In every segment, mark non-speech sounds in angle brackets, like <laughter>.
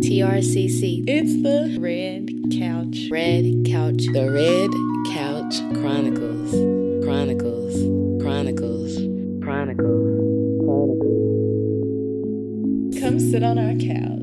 TRCC. It's the Red Couch. Red Couch. The Red Couch Chronicles. Chronicles. Chronicles. Chronicles. Chronicles. Come sit on our couch.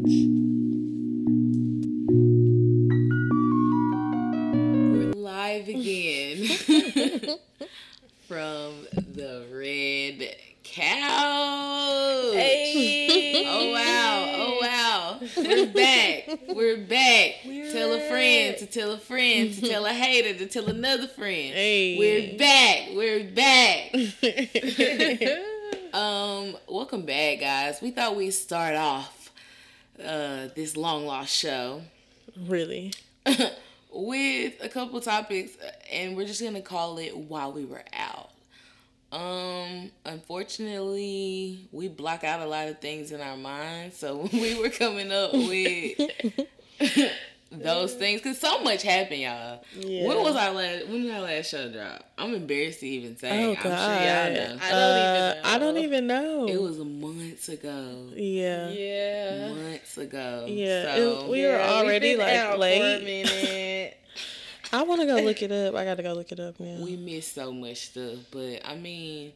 We're back. We're back. <laughs> tell a friend to tell a friend to tell a <laughs> hater to tell another friend. Hey. We're back. We're back. <laughs> um, welcome back, guys. We thought we'd start off uh this long lost show really? with a couple topics, and we're just gonna call it while we were out. Um, unfortunately, we block out a lot of things in our minds, so <laughs> when we were coming up with <laughs> those things, cause so much happened, y'all. Yeah. When was our last? When did our last show drop? I'm embarrassed to even say. Oh I'm God. sure y'all know. I don't even. I don't even know. It was a months ago. Yeah. Yeah. Months ago. Yeah, So, it- we were Yeah, we've already like late. <laughs> I want to go look it up. I got to go look it up now. We miss so much stuff, but I mean,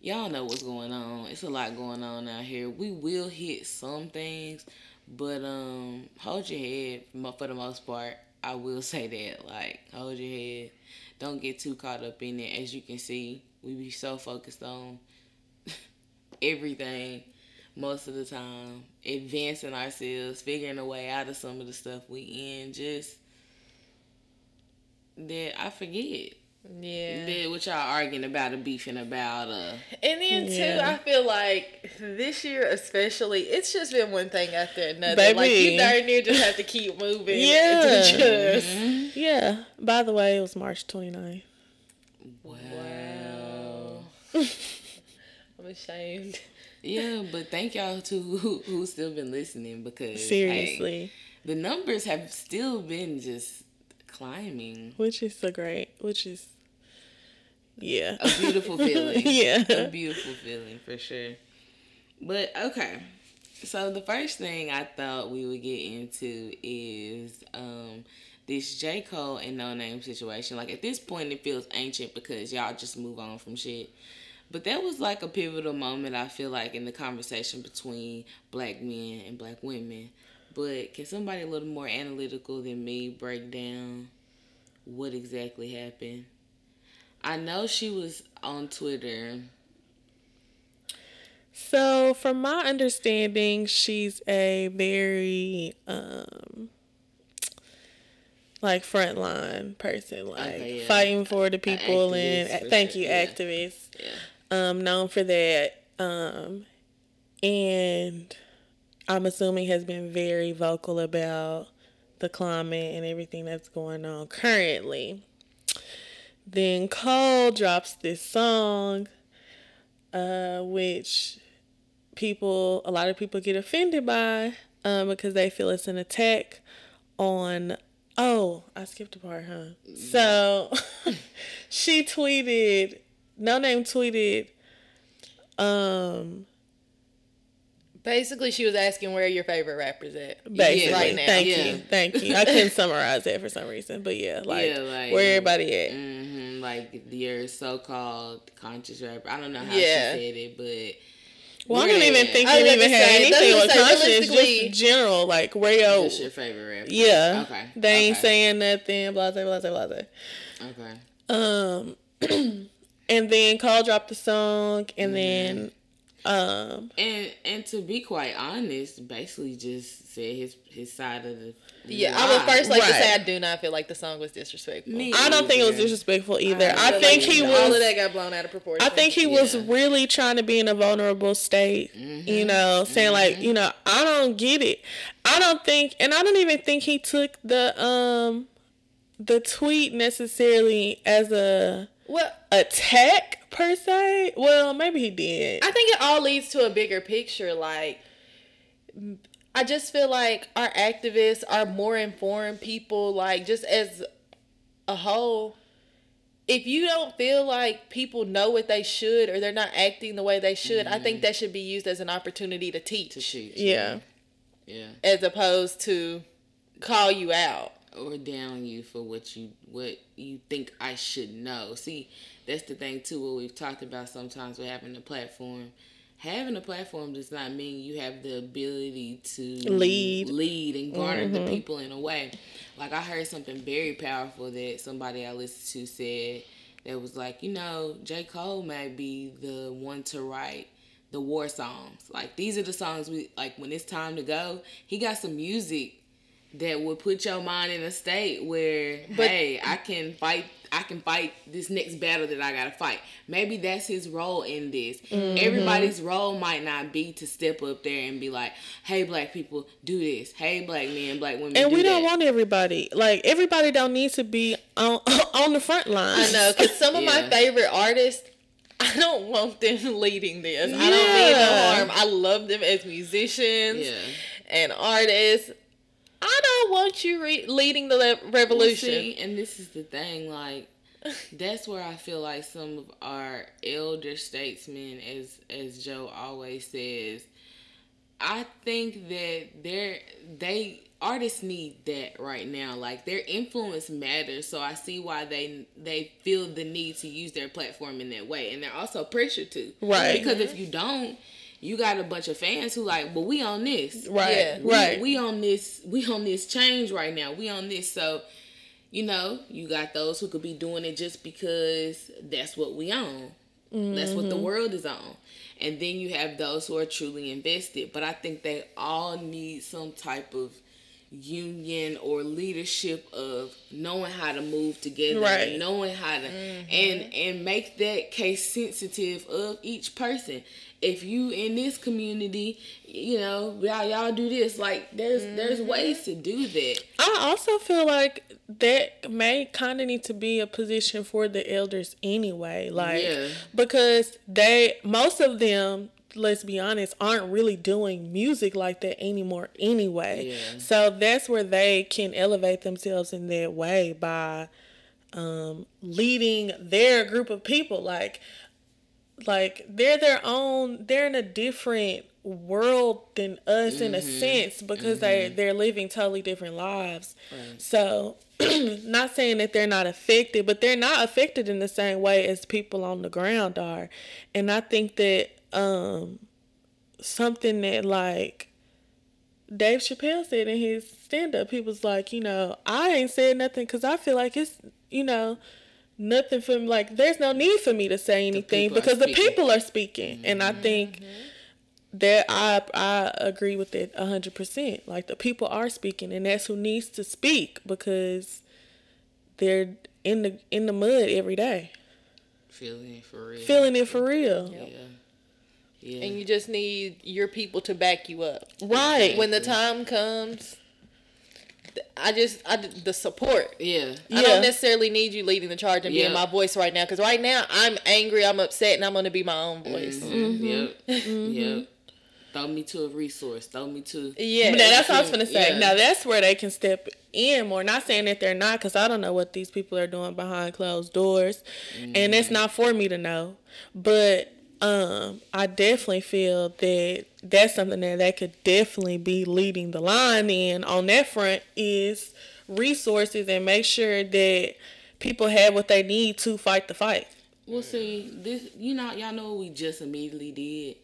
y'all know what's going on. It's a lot going on out here. We will hit some things, but um, hold your head for the most part. I will <laughs> say that, like, hold your head. Don't get too caught up in it. As you can see, we be so focused on <laughs> everything most of the time, advancing ourselves, figuring a way out of some of the stuff we in. Just that I forget yeah. that what y'all arguing about or beefing about uh And then Yeah. too, I feel like this year especially, it's just been one thing after another. Like Baby. you darn near just have to keep moving. <laughs> Yeah. To <laughs> just yeah. By the way, it was March 29th. wow. <laughs> I'm ashamed. Yeah, but thank y'all to who who's still been listening because hey, Seriously. the numbers have still been just climbing. Which is so great. Which is. Yeah. A beautiful <laughs> feeling. Yeah. A beautiful feeling for sure. But okay. So the first thing I thought we would get into is um this J. Cole and Noname situation. Like at this point it feels ancient because y'all just move on from shit. But that was like a pivotal moment I feel like in the conversation between black men and black women. But can somebody a little more analytical than me break down what exactly happened? I know she was on Twitter. So, from my understanding, she's a very um like frontline person, like Okay, yeah. fighting for the people and thank sure, you, yeah. activists. Yeah. Um, known for that. Um, and I'm assuming has been very vocal about the climate and everything that's going on currently. Then Cole drops this song, uh, which people, a lot of people get offended by, um, because they feel it's an attack on. Oh, I skipped a part, huh? So <laughs> she tweeted, Noname tweeted, um, Basically, she was asking where your favorite rappers at. basically, right now. thank yeah. you, thank you. I couldn't summarize that for some reason, but yeah, like, Yeah, like- where everybody at? hmm like your so-called conscious rapper. I don't know how Yeah. she said it, but Well, I don't even think I even had say, anything with conscience, just general, like where yo, your favorite rapper. yeah, Okay. they ain't okay. saying nothing, blah blah blah blah blah. Okay. Um, <clears throat> and then Cole dropped the song, and Mm-hmm. then um, And and to be quite honest, basically just said his his side of the. Yeah, I would first like to say I do not feel like the song was disrespectful. Me I don't think it was disrespectful either. I, feel think like he all was. of that got blown out of proportion. I think he was really trying to be in a vulnerable state, Mm-hmm. you know, saying like, you know, I don't get it. I don't think, and I don't even think he took the um the tweet necessarily as a well, attack per se. Well, maybe he did. I think it all leads to a bigger picture. Like, I just feel like our activists are more informed people, like, just as a whole. If you don't feel like people know what they should or they're not acting the way they should, I think that should be used as an opportunity to teach. to shoot. yeah. Yeah. as opposed to call you out. or down you for what you what you think I should know. See, that's the thing too. What we've talked about sometimes with having a platform. Having a platform does not mean you have the ability to Lead. lead, and garner the mm-hmm. people in a way. Like I heard something very powerful that somebody I listened to said that was like, you know, J. Cole might be the one to write the war songs. Like these are the songs we like when it's time to go. He got some music that would put your mind in a state where But- hey, I can fight I can fight this next battle that I gotta fight. Maybe that's his role in this. Mm-hmm. Everybody's role might not be to step up there and be like, "Hey, black people, do this. Hey, black men, black women, And do we don't that." want everybody. Like everybody don't need to be on <laughs> on the front line. I know, because some of my favorite artists, I don't want them <laughs> leading this. I don't mean no harm. I love them as musicians Yeah. and artists. I don't want you re- leading the le- revolution. See, and this is the thing, like <laughs> that's where I feel like some of our elder statesmen, as as Joe always says, I think that they're they artists need that right now. Like their influence matters, so I see why they they feel the need to use their platform in that way, and they're also pressured to, Right. Because if you don't. You got a bunch of fans who like, well, we on this, Right. Yeah. we, Right. we on this we on this change right now we on this so you know you got those who could be doing it just because that's what we on that's what the mm-hmm. world is on and then you have those who are truly invested but i think they all need some type of union or leadership of knowing how to move together Right. and knowing how to mm-hmm. and and make that case sensitive of each person if you in this community you know y'all y'all do this like there's there's ways to do that I also feel like that may kind of need to be a position for the elders anyway. Like, Yeah. because they, most of them, let's be honest, aren't really doing music like that anymore anyway. Yeah. So that's where they can elevate themselves in that way by um, leading their group of people. Like, like they're their own they're in a different world than us in a sense because they they're living totally different lives. So <clears throat> not saying that they're not affected but they're not affected in the same way as people on the ground are. And i think that um something that like Dave Chappelle said in his stand up, he was like, you know, I ain't said nothing because I feel like it's, you know, nothing for me. Like, there's no need for me to say anything people are because the people are speaking. And I mm-hmm. think that I I agree with it a hundred percent. Like the people are speaking, and that's who needs to speak because they're in the in the mud every day, feeling it for real feeling it for real. yeah yeah and you just need your people to back you up. Right. When the time comes, th- I just I d- the support. yeah I don't necessarily need you leading the charge and being my voice right now because right now I'm angry, I'm upset, and I'm gonna be my own voice. Mm-hmm. Yep. Yep. Throw me to a resource. Throw me to. Yeah, now that's what I was gonna say. Yeah. Now that's where they can step in more. Not saying that they're not, because I don't know what these people are doing behind closed doors, and it's not for me to know. But um, I definitely feel that that's something that they could definitely be leading the line in on that front is resources and make sure that people have what they need to fight the fight. Well, see, this. You know, y'all know what we just immediately did.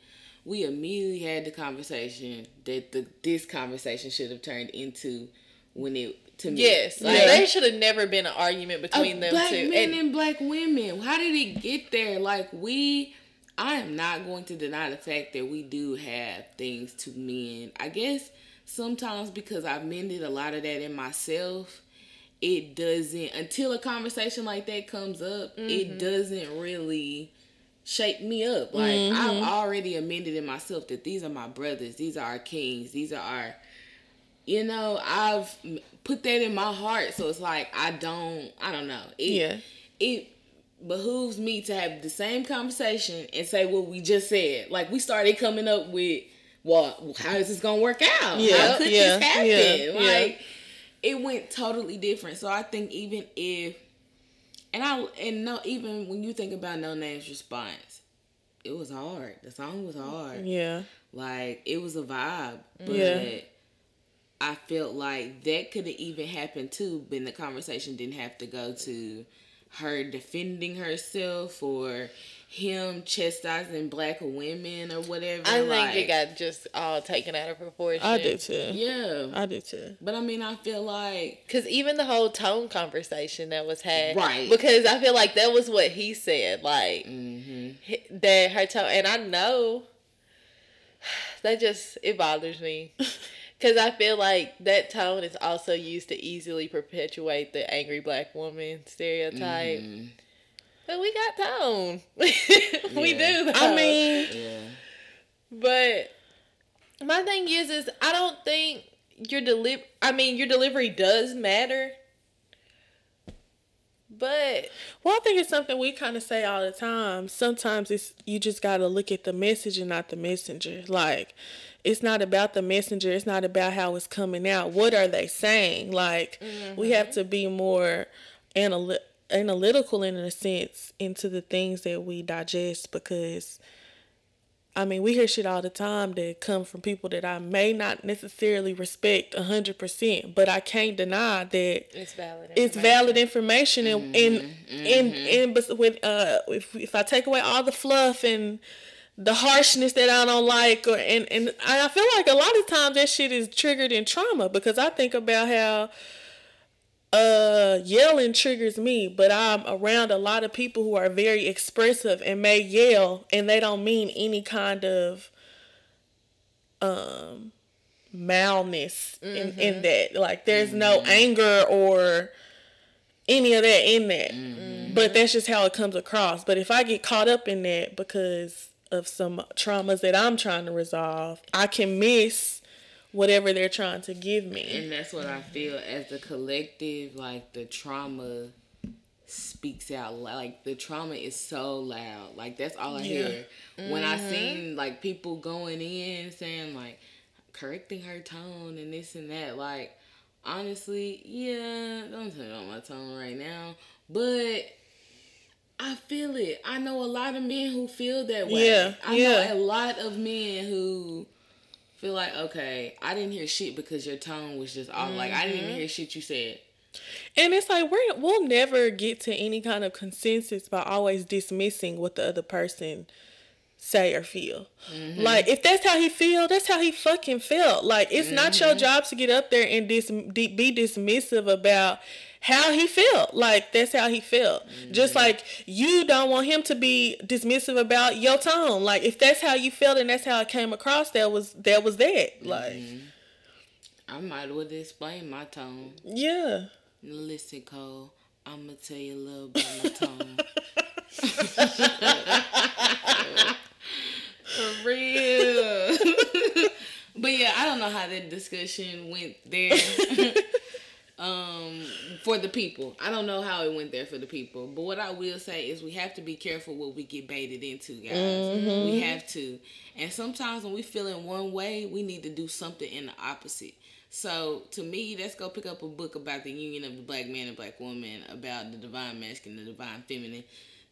We immediately had the conversation that the this conversation should have turned into when it to me. Yes, like, Yeah. there should have never been an argument Of between them black two. men And- and black women. How did it get there? Like we, I am not going to deny the fact that we do have things to mend. I guess sometimes because I've mended a lot of that in myself, it doesn't until a conversation like that comes up. It mm-hmm. doesn't really shake me up. Like I've mm-hmm. already amended in myself that these are my brothers. These are our kings. These are our you know, I've put that in my heart, so it's like I don't, I don't know. It, Yeah. It behooves me to have the same conversation and say what we just said. Like we started coming up with, well, how is this gonna work out? Yeah, how could yeah, this happen? yeah, yeah. like it went totally different. So I think even if, and I and no, even when you think about Noname's response, it was hard. The song was hard. Yeah. Like it was a vibe, but Yeah. I felt like that could have even happened too, but the conversation didn't have to go to her defending herself or him chastising black women or whatever. I think like, it got just all taken out of proportion. I did too. yeah. I did too. But I mean, I feel like Because even the whole tone conversation that was had, Right. Because I feel like that was what he said, like mhm. that her tone, and I know <sighs> that just it bothers me <laughs> because I feel like that tone is also used to easily perpetuate the angry black woman stereotype. Mhm. But we got tone, <laughs> we do. Though. I mean, yeah. But my thing is, is I don't think your deliver. I mean, your delivery does matter. But well, I think it's something we kind of say all the time. Sometimes it's you just got to look at the message and not the messenger. Like, it's not about the messenger. It's not about how it's coming out. What are they saying? Like, we have mm-hmm. to be more analy- analytical in a sense into the things that we digest because I mean, we hear shit all the time that come from people that I may not necessarily respect a hundred percent, but I can't deny that it's valid. it's valid information and and mm-hmm. and, mm-hmm. and but with uh if if I take away all the fluff and the harshness that I don't like or and and I feel like a lot of times that shit is triggered in trauma because I think about how uh yelling triggers me but i'm around a lot of people who are very expressive and may yell and they don't mean any kind of um malness in, in that. Like there's no anger or any of that in that. But that's just how it comes across. But if i get caught up in that because of some traumas that i'm trying to resolve i can miss whatever they're trying to give me And that's what I feel as the collective, like the trauma speaks out loud. Like the trauma is so loud. Like that's all I Yeah. hear. When I mm-hmm. seen like people going in saying like correcting her tone and this and that, like honestly, yeah, don't turn on my tone right now. But I feel it. I know a lot of men who feel that way. Yeah, I yeah. know a lot of men who feel like, okay, I didn't hear shit because your tone was just off. Like I didn't even mm-hmm. hear shit you said. And it's like we're we'll never get to any kind of consensus by always dismissing what the other person say or feel. Mm-hmm. Like if that's how he feel, that's how he fucking felt. Like it's not your mm-hmm. job to get up there and dis- be dismissive about how he felt. Like that's how he felt. Just mm-hmm. like you don't want him to be dismissive about your tone. Like if that's how you felt and that's how it came across, that was that was that. Like mm-hmm. I might would explain my tone. yeah. Listen, Cole, I'm gonna tell you a little about my <laughs> tone. <laughs> For real. <laughs> but yeah, I don't know how that discussion went there. Um, for the people, I don't know how it went there for the people. But what I will say is, we have to be careful what we get baited into, guys. We have to, and sometimes when we feel in one way, we need to do something in the opposite. So to me, let's go pick up a book about the union of the black man and black woman, about the divine masculine, the divine feminine.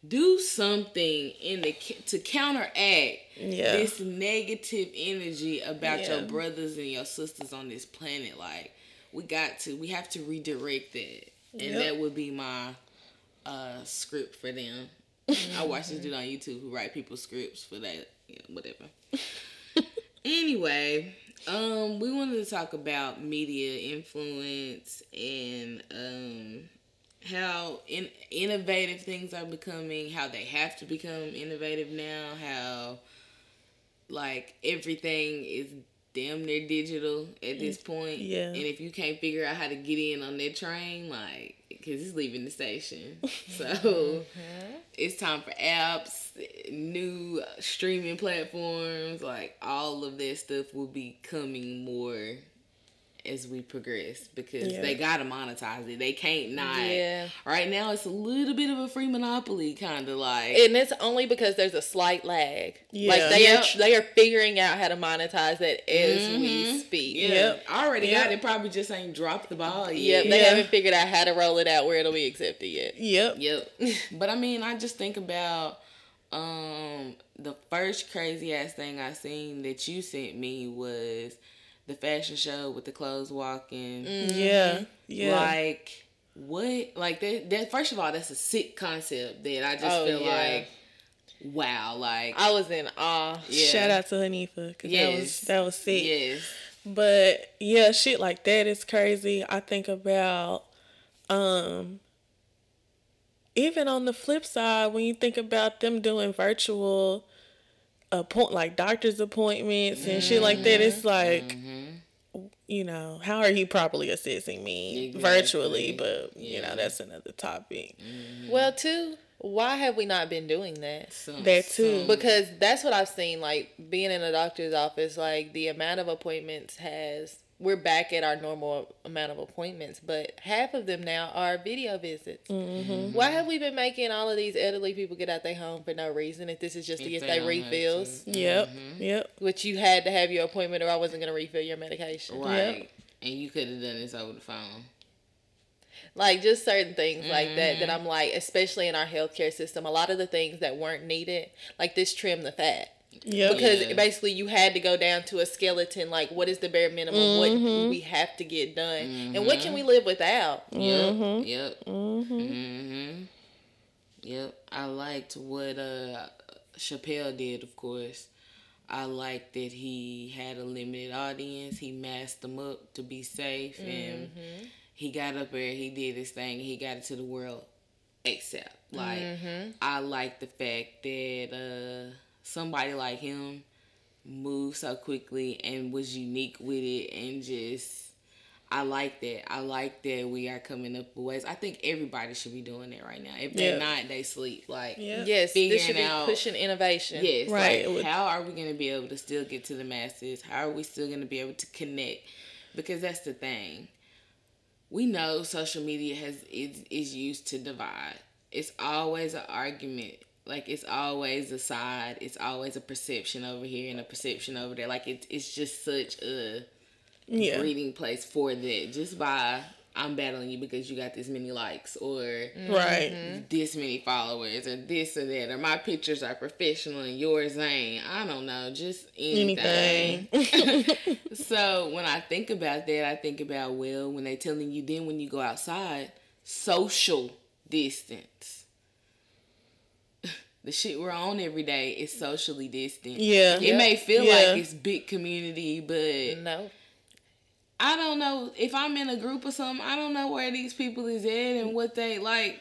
Do something in the to counteract Yeah. this negative energy about Yeah. your brothers and your sisters on this planet. Like we got to, we have to redirect that, and Yep. that would be my uh script for them. I watch this dude on YouTube who write people's scripts for that, yeah, whatever. <laughs> anyway, um, we wanted to talk about media influence and um how in, innovative things are becoming, how they have to become innovative now, how like everything is damn near digital at this point. Yeah. And if you can't figure out how to get in on that train, like, because it's leaving the station. <laughs> So mm-hmm. it's time for apps, new streaming platforms, like all of that stuff will be coming more as we progress because Yeah. they gotta monetize it. They can't not. Yeah. Right now, it's a little bit of a free monopoly, kind of like. and it's only because there's a slight lag. Yeah. Like they Yep. are they are figuring out how to monetize it as we Mhm. speak. yeah, Yep. I already Yep. got it. Probably just ain't dropped the ball yet. Yep, they haven't figured out how to roll it out where it'll be accepted yet. Yep. Yep. <laughs> but I mean, I just think about um the first crazy ass thing I seen that you sent me was the fashion show with the clothes walking. Yeah. Yeah. Like what? Like that, that? First of all, that's a sick concept that I just Oh, feel yeah. like, wow. Like I was in awe. yeah. Shout out to Hanifa because that was that was sick. Yes. But yeah, shit like that is crazy. I think about um even on the flip side, when you think about them doing virtual appoint like doctor's appointments and shit like that, it's mm-hmm. like mm-hmm. you know, how are you properly assessing me Exactly. virtually? But you know, that's another topic. Mm-hmm. Well, too, why have we not been doing that? Some, That too. some- Because that's what I've seen. Like being in a doctor's office, like the amount of appointments has. We're back at our normal amount of appointments, but half of them now are video visits. Mm-hmm. Why have we been making all of these elderly people get out their home for no reason? If this is just to If get their refills. Yep. Mm-hmm. Yep. which you had to have your appointment, or I wasn't going to refill your medication. Right. And you could have done this over the phone. like just certain things like that Mm-hmm. that I'm like, especially in our healthcare system, a lot of the things that weren't needed, like this trim the fat. Yep. Because Yeah. basically you had to go down to a skeleton, like what is the bare minimum, what Mm-hmm. we have to get done, and what can we live without? Yep. Yep. Mm-hmm. Yep. I liked what uh Chappelle did, of course. I liked that he had a limited audience. He masked them up to be safe, and he got up there. He did his thing. He got it to the world. Except, like, I like the fact that uh somebody like him moved so quickly and was unique with it, and just I like that. I like that we are coming up with ways. I think everybody should be doing that right now. If they're Yeah. not, they sleep. Like, Yeah. Yes, Figuring this should be out- pushing innovation. Yes, Right. Like, With- how are we going to be able to still get to the masses? How are we still going to be able to connect? Because that's the thing. We know social media has is is used to divide. It's always an argument. Like it's always a side. It's always a perception over here and a perception over there. Like it's it's just such a Yeah. breeding place for that. Just by I'm battling you because you got this many likes or mm-hmm. Right. this many followers or this or that or my pictures are professional and yours ain't. I don't know, just anything. <laughs> so when I think about that, I think about well, when they telling you then when you go outside, social distance. The shit we're on every day is socially distant. Yeah. It may feel Yeah. like it's big community, but No. I don't know if I'm in a group or something. I don't know where these people is at and what they like.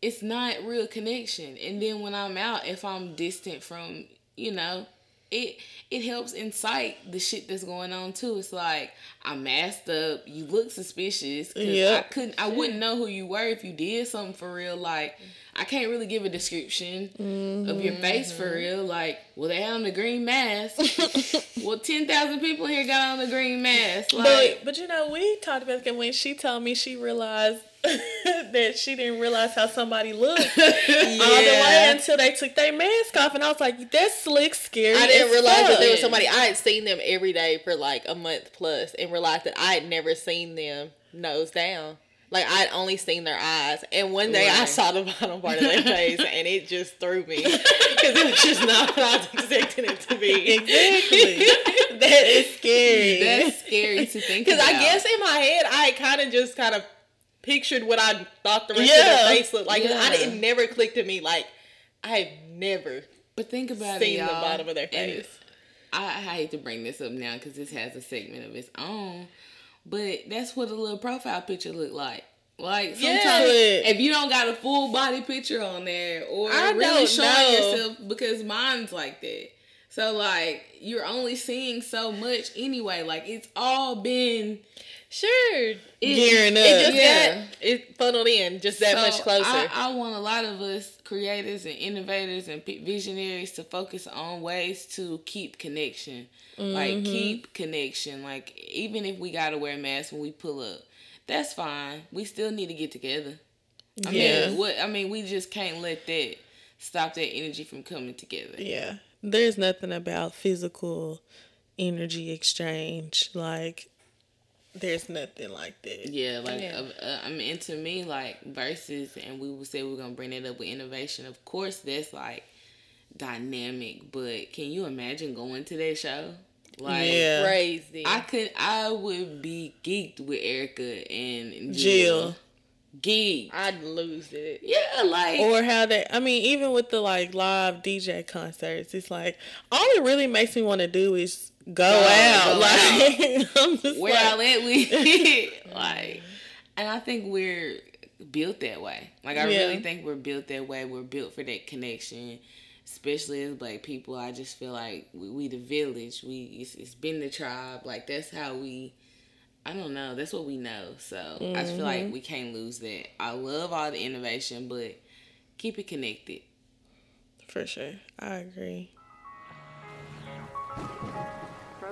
It's not real connection. And then when I'm out, if I'm distant from, you know, it it helps incite the shit that's going on too. It's like I'm masked up. You look suspicious. Yeah, I couldn't. I wouldn't know who you were if you did something for real. Like I can't really give a description of your face for mm-hmm. real. Like, well, they had on the green mask. <laughs> well, ten thousand people here got on the green mask. Like, But but you know we talked about that when she told me she realized <laughs> that she didn't realize how somebody looked <laughs> all the way until they took their mask off, and I was like, "That's slick, scary." I didn't realize that there was somebody. I had seen them every day for like a month plus, and realized that I had never seen them nose down. Like I'd only seen their eyes, and one day I saw the bottom part of their <laughs> face, and it just threw me because it was just not what I was expecting it to be. Exactly. that is scary. that's scary to think Because. I guess in my head, I kind of just kind of pictured what I thought the rest of their face looked like. Yeah. I it never click to me like I have never But think about seen it, the y'all. the bottom of their face. I, I hate to bring this up now because this has a segment of its own, but that's what a little profile picture look like. Like sometimes Yeah. if you don't got a full body picture on there or I really showing know. yourself because mine's like that. So like you're only seeing so much anyway. Like it's all been Sure. it, Gearing up. It just Yeah. got it funneled in just that So, much closer. I, I want a lot of us creators and innovators and p- visionaries to focus on ways to keep connection. Like Mm-hmm. keep connection. Like even if we gotta wear masks when we pull up, that's fine. We still need to get together. I Yeah. mean, what I mean, we just can't let that stop that energy from coming together. Yeah. There's nothing about physical energy exchange. Like, there's nothing like that. Yeah, like Yeah. uh, uh, I mean, and to me, like versus, and we would say we're gonna bring it up with innovation. Of course, that's like dynamic, but can you imagine going to that show? Like Yeah. Crazy. I could I would be geeked with Erica and Jill. Jill. Geek. I'd lose it. Yeah, like or how they I mean, even with the like live DJ concerts, it's like all it really makes me want to do is go, out. go like <laughs> I'm just where like, I let we <laughs> <laughs> like and I think we're built that way. Like I Yeah. really think we're built that way. We're built for that connection. Especially as black people, I just feel like we, we the village. We it's, it's been the tribe. Like that's how we. I don't know. That's what we know. So I just feel like mm-hmm. we can't lose that. I love all the innovation, but keep it connected. for sure. I agree.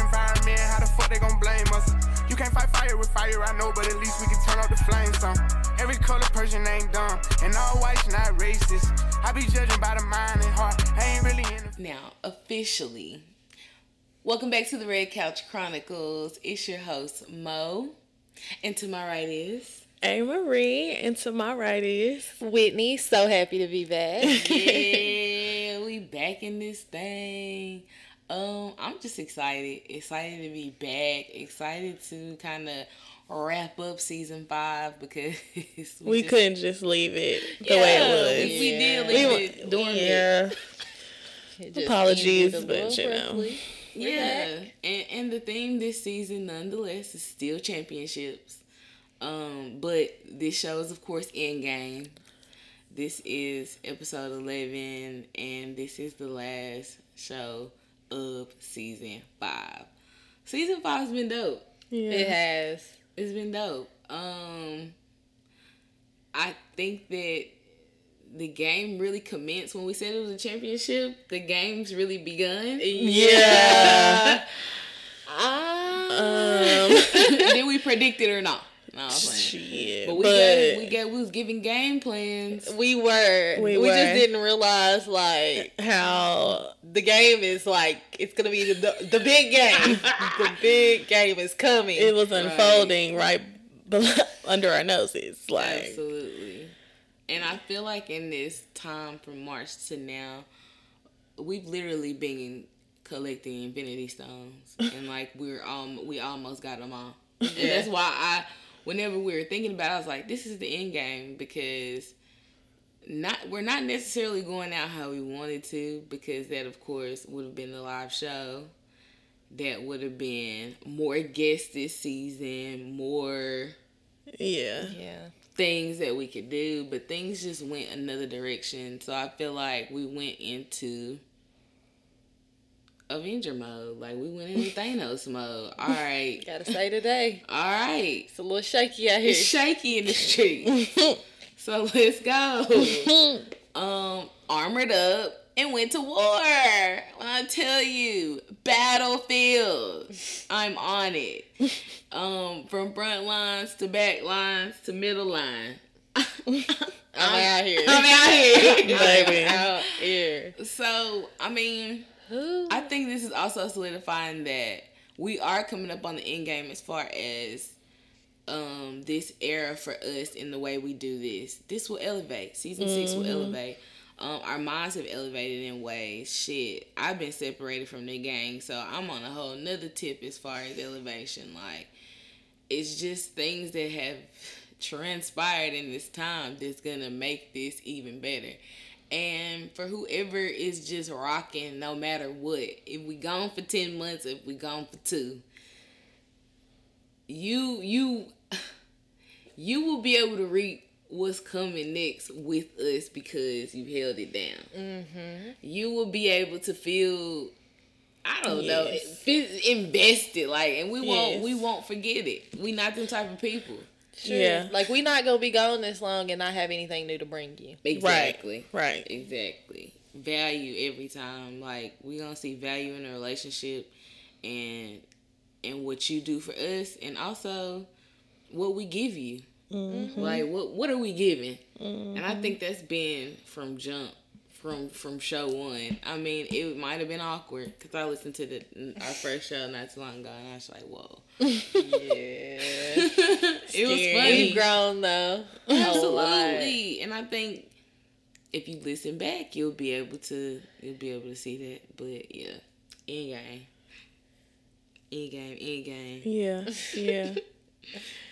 environment. How the fuck they gon' blame us? You can't fight fire with fire, I know, but at least we can turn up the flames some. Every color person ain't dumb, and all whites not racist. I be judging by the mind and heart. I ain't really in the Now, officially, welcome back to the Red Couch Chronicles. It's your host, Meaux. And to my right is. A.Marie, and to my right is Whitney, so happy to be back. Yeah, <laughs> we back in this thing. Um, I'm just excited. Excited to be back. Excited to kind of wrap up season five because <laughs> we, we just- couldn't just leave it the Yeah, way it was. We, we did leave wa- it dormant. yeah. It Apologies, ended but, you know. abruptly. Yeah, and and the theme this season, nonetheless, is still championships. Um, but this show is of course Endgame. This is episode eleven, and this is the last show of season five. Season five's been dope. Yeah. It has. It's been dope. Um, I think that the game really commenced when we said it was a championship. The game's really begun. Yeah. <laughs> Um, <laughs> Did we predict it or not? No. Shit. But we but got we got we was giving game plans. We were. We We, were. just didn't realize like how the game is like it's gonna be the the big game. the <laughs> big game is coming. it was unfolding right, bel- <laughs> under our noses. Like, Absolutely. And I feel like in this time from March to now, we've literally been collecting Infinity Stones, and like we're um we almost got them all. And that's why I, whenever we were thinking about, it, I was like, this is the end game because not we're not necessarily going out how we wanted to because that of course would have been the live show. That would have been more guests this season, more yeah. yeah. things that we could do, but things just went another direction. So I feel like we went into Avenger mode. Like we went into Thanos <laughs> mode. All right. Gotta say today. All right. It's a little shaky out here. It's shaky in the street. <laughs> so <laughs> let's go. <laughs> Um, armored up and went to war. When I tell you, battlefield, I'm on it. <laughs> Um, from front lines to back lines to middle line. I'm out here. I'm out here. Baby. out here. So, I mean, I think this is also solidifying that we are coming up on the end game as far as um this era for us in the way we do this. This will elevate. Season six will elevate. Um, our minds have elevated in ways. Shit, I've been separated from the gang, so I'm on a whole nother tip as far as elevation. Like, it's just things that have transpired in this time that's gonna make this even better. And for whoever is just rocking no matter what, if we gone for ten months, if we gone for two, you you you will be able to reap what's coming next with us because you held it down. Mm-hmm. You will be able to feel. I don't know, Yes. feel invested, like, and we won't, Yes. we won't forget it. We not them type of people. Sure. Yeah. Like we not gonna be gone this long and not have anything new to bring you. Exactly. Right. Exactly. Value every time. Like we gonna see value in a relationship and and what you do for us and also what we give you. Mm-hmm. Like what what are we giving? And I mm-hmm. think that's been from jump from from show one. I mean, it might have been awkward because I listened to the our first show not too long ago, and I was like, "Whoa!" <laughs> Yeah. <laughs> it was funny. We've grown though. Absolutely. And I think if you listen back, you'll be able to you'll be able to see that. But yeah, end game, end game, end game. Yeah. Yeah. <laughs>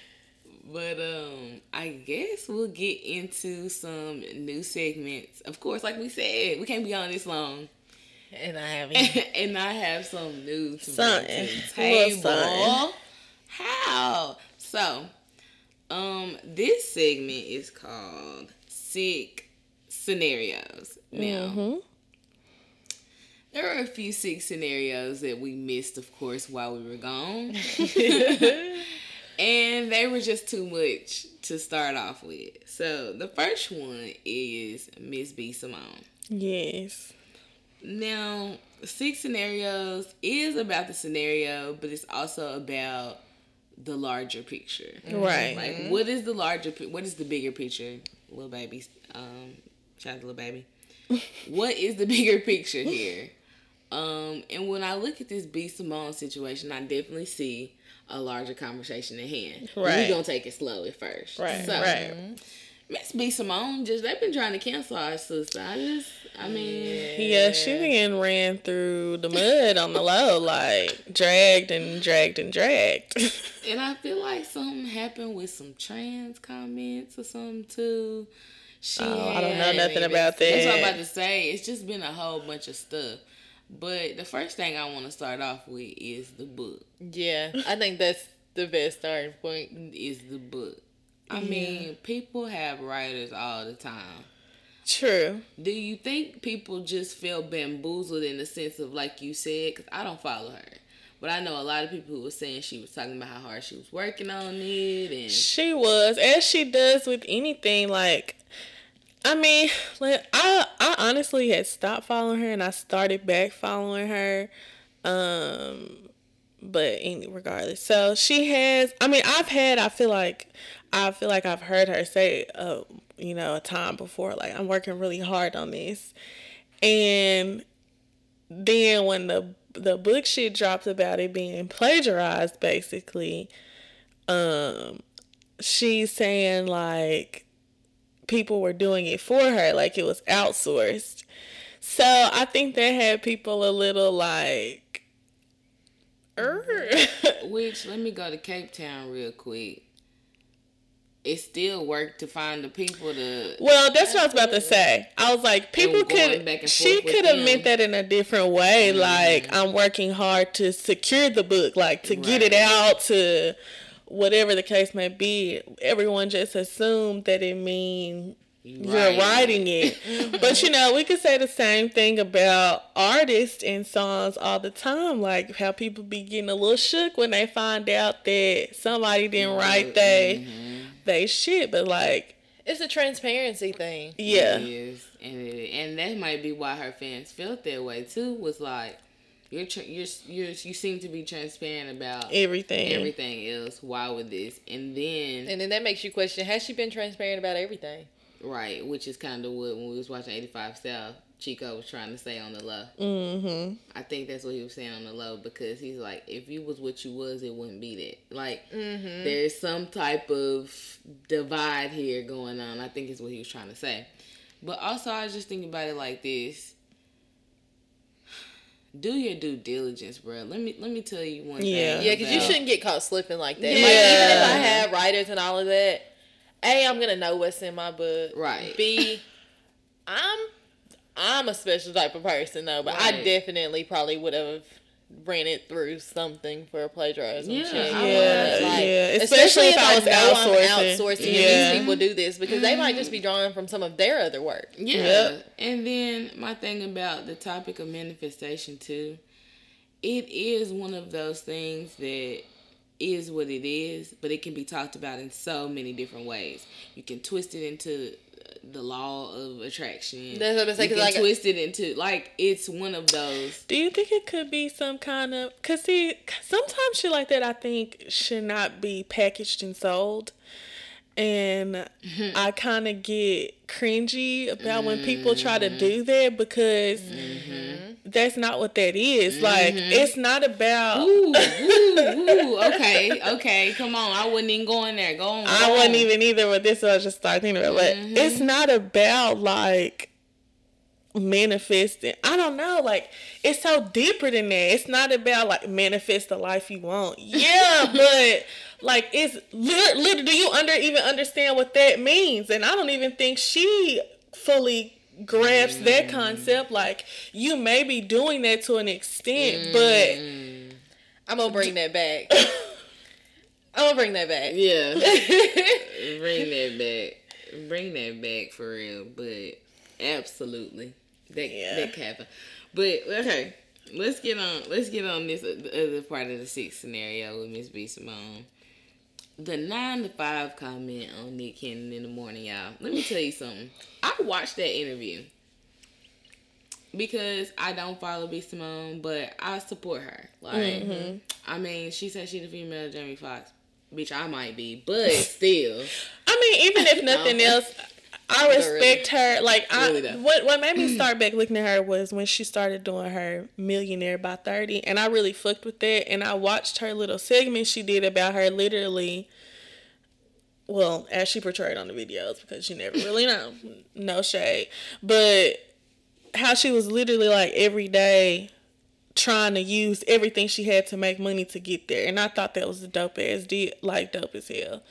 But um, I guess we'll get into some new segments. Of course, like we said, we can't be on this long, And I haven't. <laughs> and not have some new to Something. bring to the table. something. How? So, um, this segment is called Sick Scenarios. Now, Mm-hmm. there are a few sick scenarios that we missed, of course, while we were gone. <laughs> <laughs> and they were just too much to start off with. So, the first one is Miss B. Simone. Yes. Now, six scenarios is about the scenario, but it's also about the larger picture. Right. Like, what is the larger? What is the bigger picture, little baby? Um, shout out to little baby. <laughs> what is the bigger picture here? Um, and when I look at this B Simone situation, I definitely see a larger conversation at hand. Right. We gonna take it slow at first. Right. So, right. Miss B Simone just they've been trying to cancel our sister. I just, I mean. Yeah, she been ran through the mud on the low, like dragged and dragged and dragged. <laughs> And I feel like something happened with some trans comments or something too. She Oh, I don't know nothing about that. That's what I'm about to say. It's just been a whole bunch of stuff. But the first thing I want to start off with is the book. yeah, I think that's the best starting point. Is the book. I mean, people have writers all the time. True. Do you think people just feel bamboozled in the sense of, like you said, because I don't follow her. But I know a lot of people who were saying she was talking about how hard she was working on it and She was, as she does with anything. Like, I mean, like I, I honestly had stopped following her, and I started back following her. Um, but any regardless, so she has. I mean, I've had. I feel like, I feel like I've heard her say, uh, you know, a time before, like I'm working really hard on this, and then when the the book shit dropped about it being plagiarized, basically, um, she's saying like people were doing it for her, like it was outsourced. So I think that had people a little like, er. <laughs> Which let me go to Cape Town real quick. It still worked to find the people to. Well, that's what I was about to say. I was like, people could. She could have meant that in a different way. Like, I'm working hard to secure the book, like to get it out to whatever the case may be. Everyone just assumed that it mean you're writing it. <laughs> but you know, we could say the same thing about artists and songs all the time. Like how people be getting a little shook when they find out that somebody didn't mm-hmm. write they mm-hmm. they shit. But like, It's a transparency thing. yeah. It is, and it, and that might be why her fans felt that way too. Was like, you're tr- you're you're you seem to be transparent about Everything. everything else. Why would this? And then And then that makes you question, has she been transparent about everything? right, which is kind of what when we was watching 85 South, Chico was trying to say on the low. Mm-hmm. I think that's what he was saying on the low because he's like, if you was what you was, it wouldn't be that. Like, there's some type of divide here going on. I think is what he was trying to say. But also, I was just thinking about it like this: do your due diligence, bro. Let me let me tell you one Yeah. thing. Yeah, because you shouldn't get caught slipping like that. Like, Yeah. even if I have writers and all of that, A, I'm gonna know what's in my book. Right. B, I'm I'm a special type of person though, but I definitely probably would have ran it through something for a plagiarism Yeah, check. Yeah. Like, yeah. Especially, Especially if, if I I was know outsourcing. outsourcing and Yeah. these people do this because they might just be mm-hmm. drawing from some of their other work. Yeah. Yep. And then my thing about the topic of manifestation too, it is one of those things that is what it is, but it can be talked about in so many different ways. You can twist it into the law of attraction. That's what I'm saying, You 'cause can like- twist it into like it's one of those. Do you think it could be some kind of? Cause see, sometimes shit like that I think should not be packaged and sold, and mm-hmm. I kind of get cringy about when people try to mm-hmm. do that because mm-hmm. That's not what that is. Like, mm-hmm. it's not about. Ooh, ooh, ooh. Okay, okay. Come on. I wasn't even going there. Go on. I go wasn't on. even either with this. I was just starting thinking about, it. but mm-hmm. it's not about like manifesting. I don't know. Like it's so deeper than that. It's not about like manifest the life you want. Yeah, <laughs> but like it's lit- lit- Do you under even understand what that means? And I don't even think she fully grasps that mm. concept. Like you may be doing that to an extent, mm. but I'm gonna bring that back. <laughs> I'm gonna bring that back. Yeah. <laughs> Bring that back. Bring that back for real. But absolutely. That Yeah. that happen. But okay. Let's get on let's get on this other part of the six scenario with Miss B Simone. The nine to five comment on Nick Cannon in the morning, y'all. Let me tell you something. I watched that interview because I don't follow B Simone, but I support her. Like, mm-hmm. I mean, she said she's a female Jamie Foxx. Bitch, I might be, but <laughs> still. I mean, even if <laughs> nothing um, else, I respect her. Like, I Really what what made me <clears throat> start back looking at her was when she started doing her millionaire by thirty, and I really fucked with that. And I watched her little segment she did about her literally. Well, as she portrayed on the videos, because you never really know, <laughs> no shade, but how she was literally like every day trying to use everything she had to make money to get there, and I thought that was a dope as deal, like dope as hell.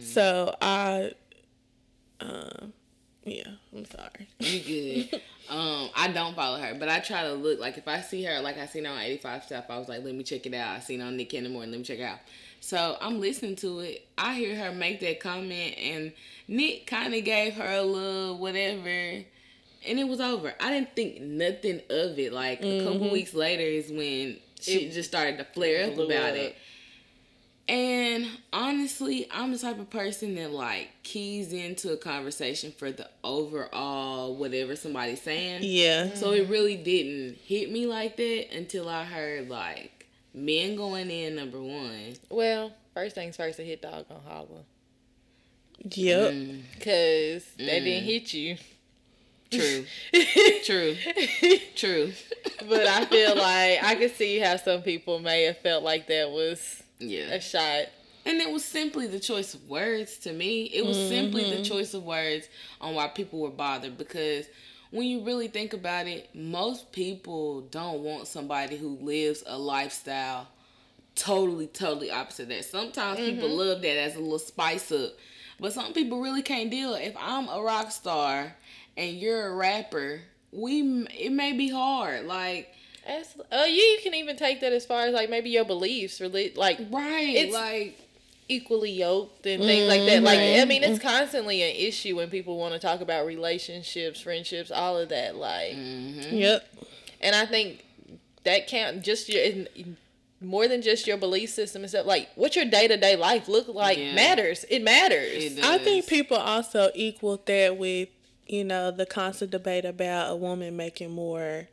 So I, um, yeah, I'm sorry. You good. <laughs> um, I don't follow her, but I try to look like if I see her, like I seen her on 85 stuff, I was like, let me check it out. I seen on Nick morning, let me check it out. So I'm listening to it. I hear her make that comment, and Nick kind of gave her a little whatever, and it was over. I didn't think nothing of it. Like a couple weeks later is when she just started to flare up about up. it. And honestly, I'm the type of person that like keys into a conversation for the overall whatever somebody's saying. Yeah, So it really didn't hit me like that until I heard like men going in number one. Well, first things first, a hit dog on holler. yep. Mm. Cause that didn't mm. hit you. True. <laughs> True. True. But I feel like I could see how some people may have felt like that was Yeah. a shot. And it was simply the choice of words to me. It was simply the mm-hmm. choice of words on why people were bothered because when you really think about it, most people don't want somebody who lives a lifestyle totally, totally opposite that. Sometimes people mm-hmm. love that as a little spice up, but some people really can't deal. If I'm a rock star and you're a rapper, we it may be hard. Like As, uh, you can even take that as far as like maybe your beliefs, rela- like right, It's- like equally yoked and things like that. Like Mhm. I mean, it's constantly an issue when people want to talk about relationships, friendships, all of that. Like, Yep. and I think that count just your in- more than just your belief system and stuff. Like, what your day to day life look like Yeah. matters. It matters. it I think people also equal that with you know the constant debate about a woman making more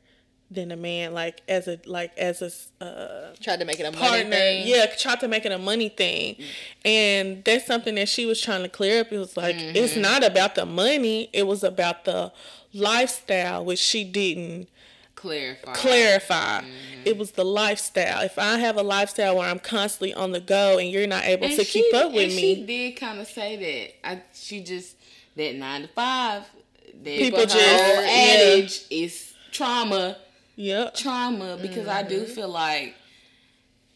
than a man, like as a like as a uh, Tried to make it a money thing. Yeah, tried to make it a money thing. Mm-hmm. And that's something that she was trying to clear up. It was like, it's mm-hmm. not about the money, it was about the lifestyle, which she didn't clarify. clarify. Mm-hmm. It was the lifestyle. If I have a lifestyle where I'm constantly on the go and you're not able And to keep up with me, She did kind of say that. I she just that nine to five. That People her just- whole yeah. adage is trauma, yep. trauma. Because I do Mm-hmm. feel like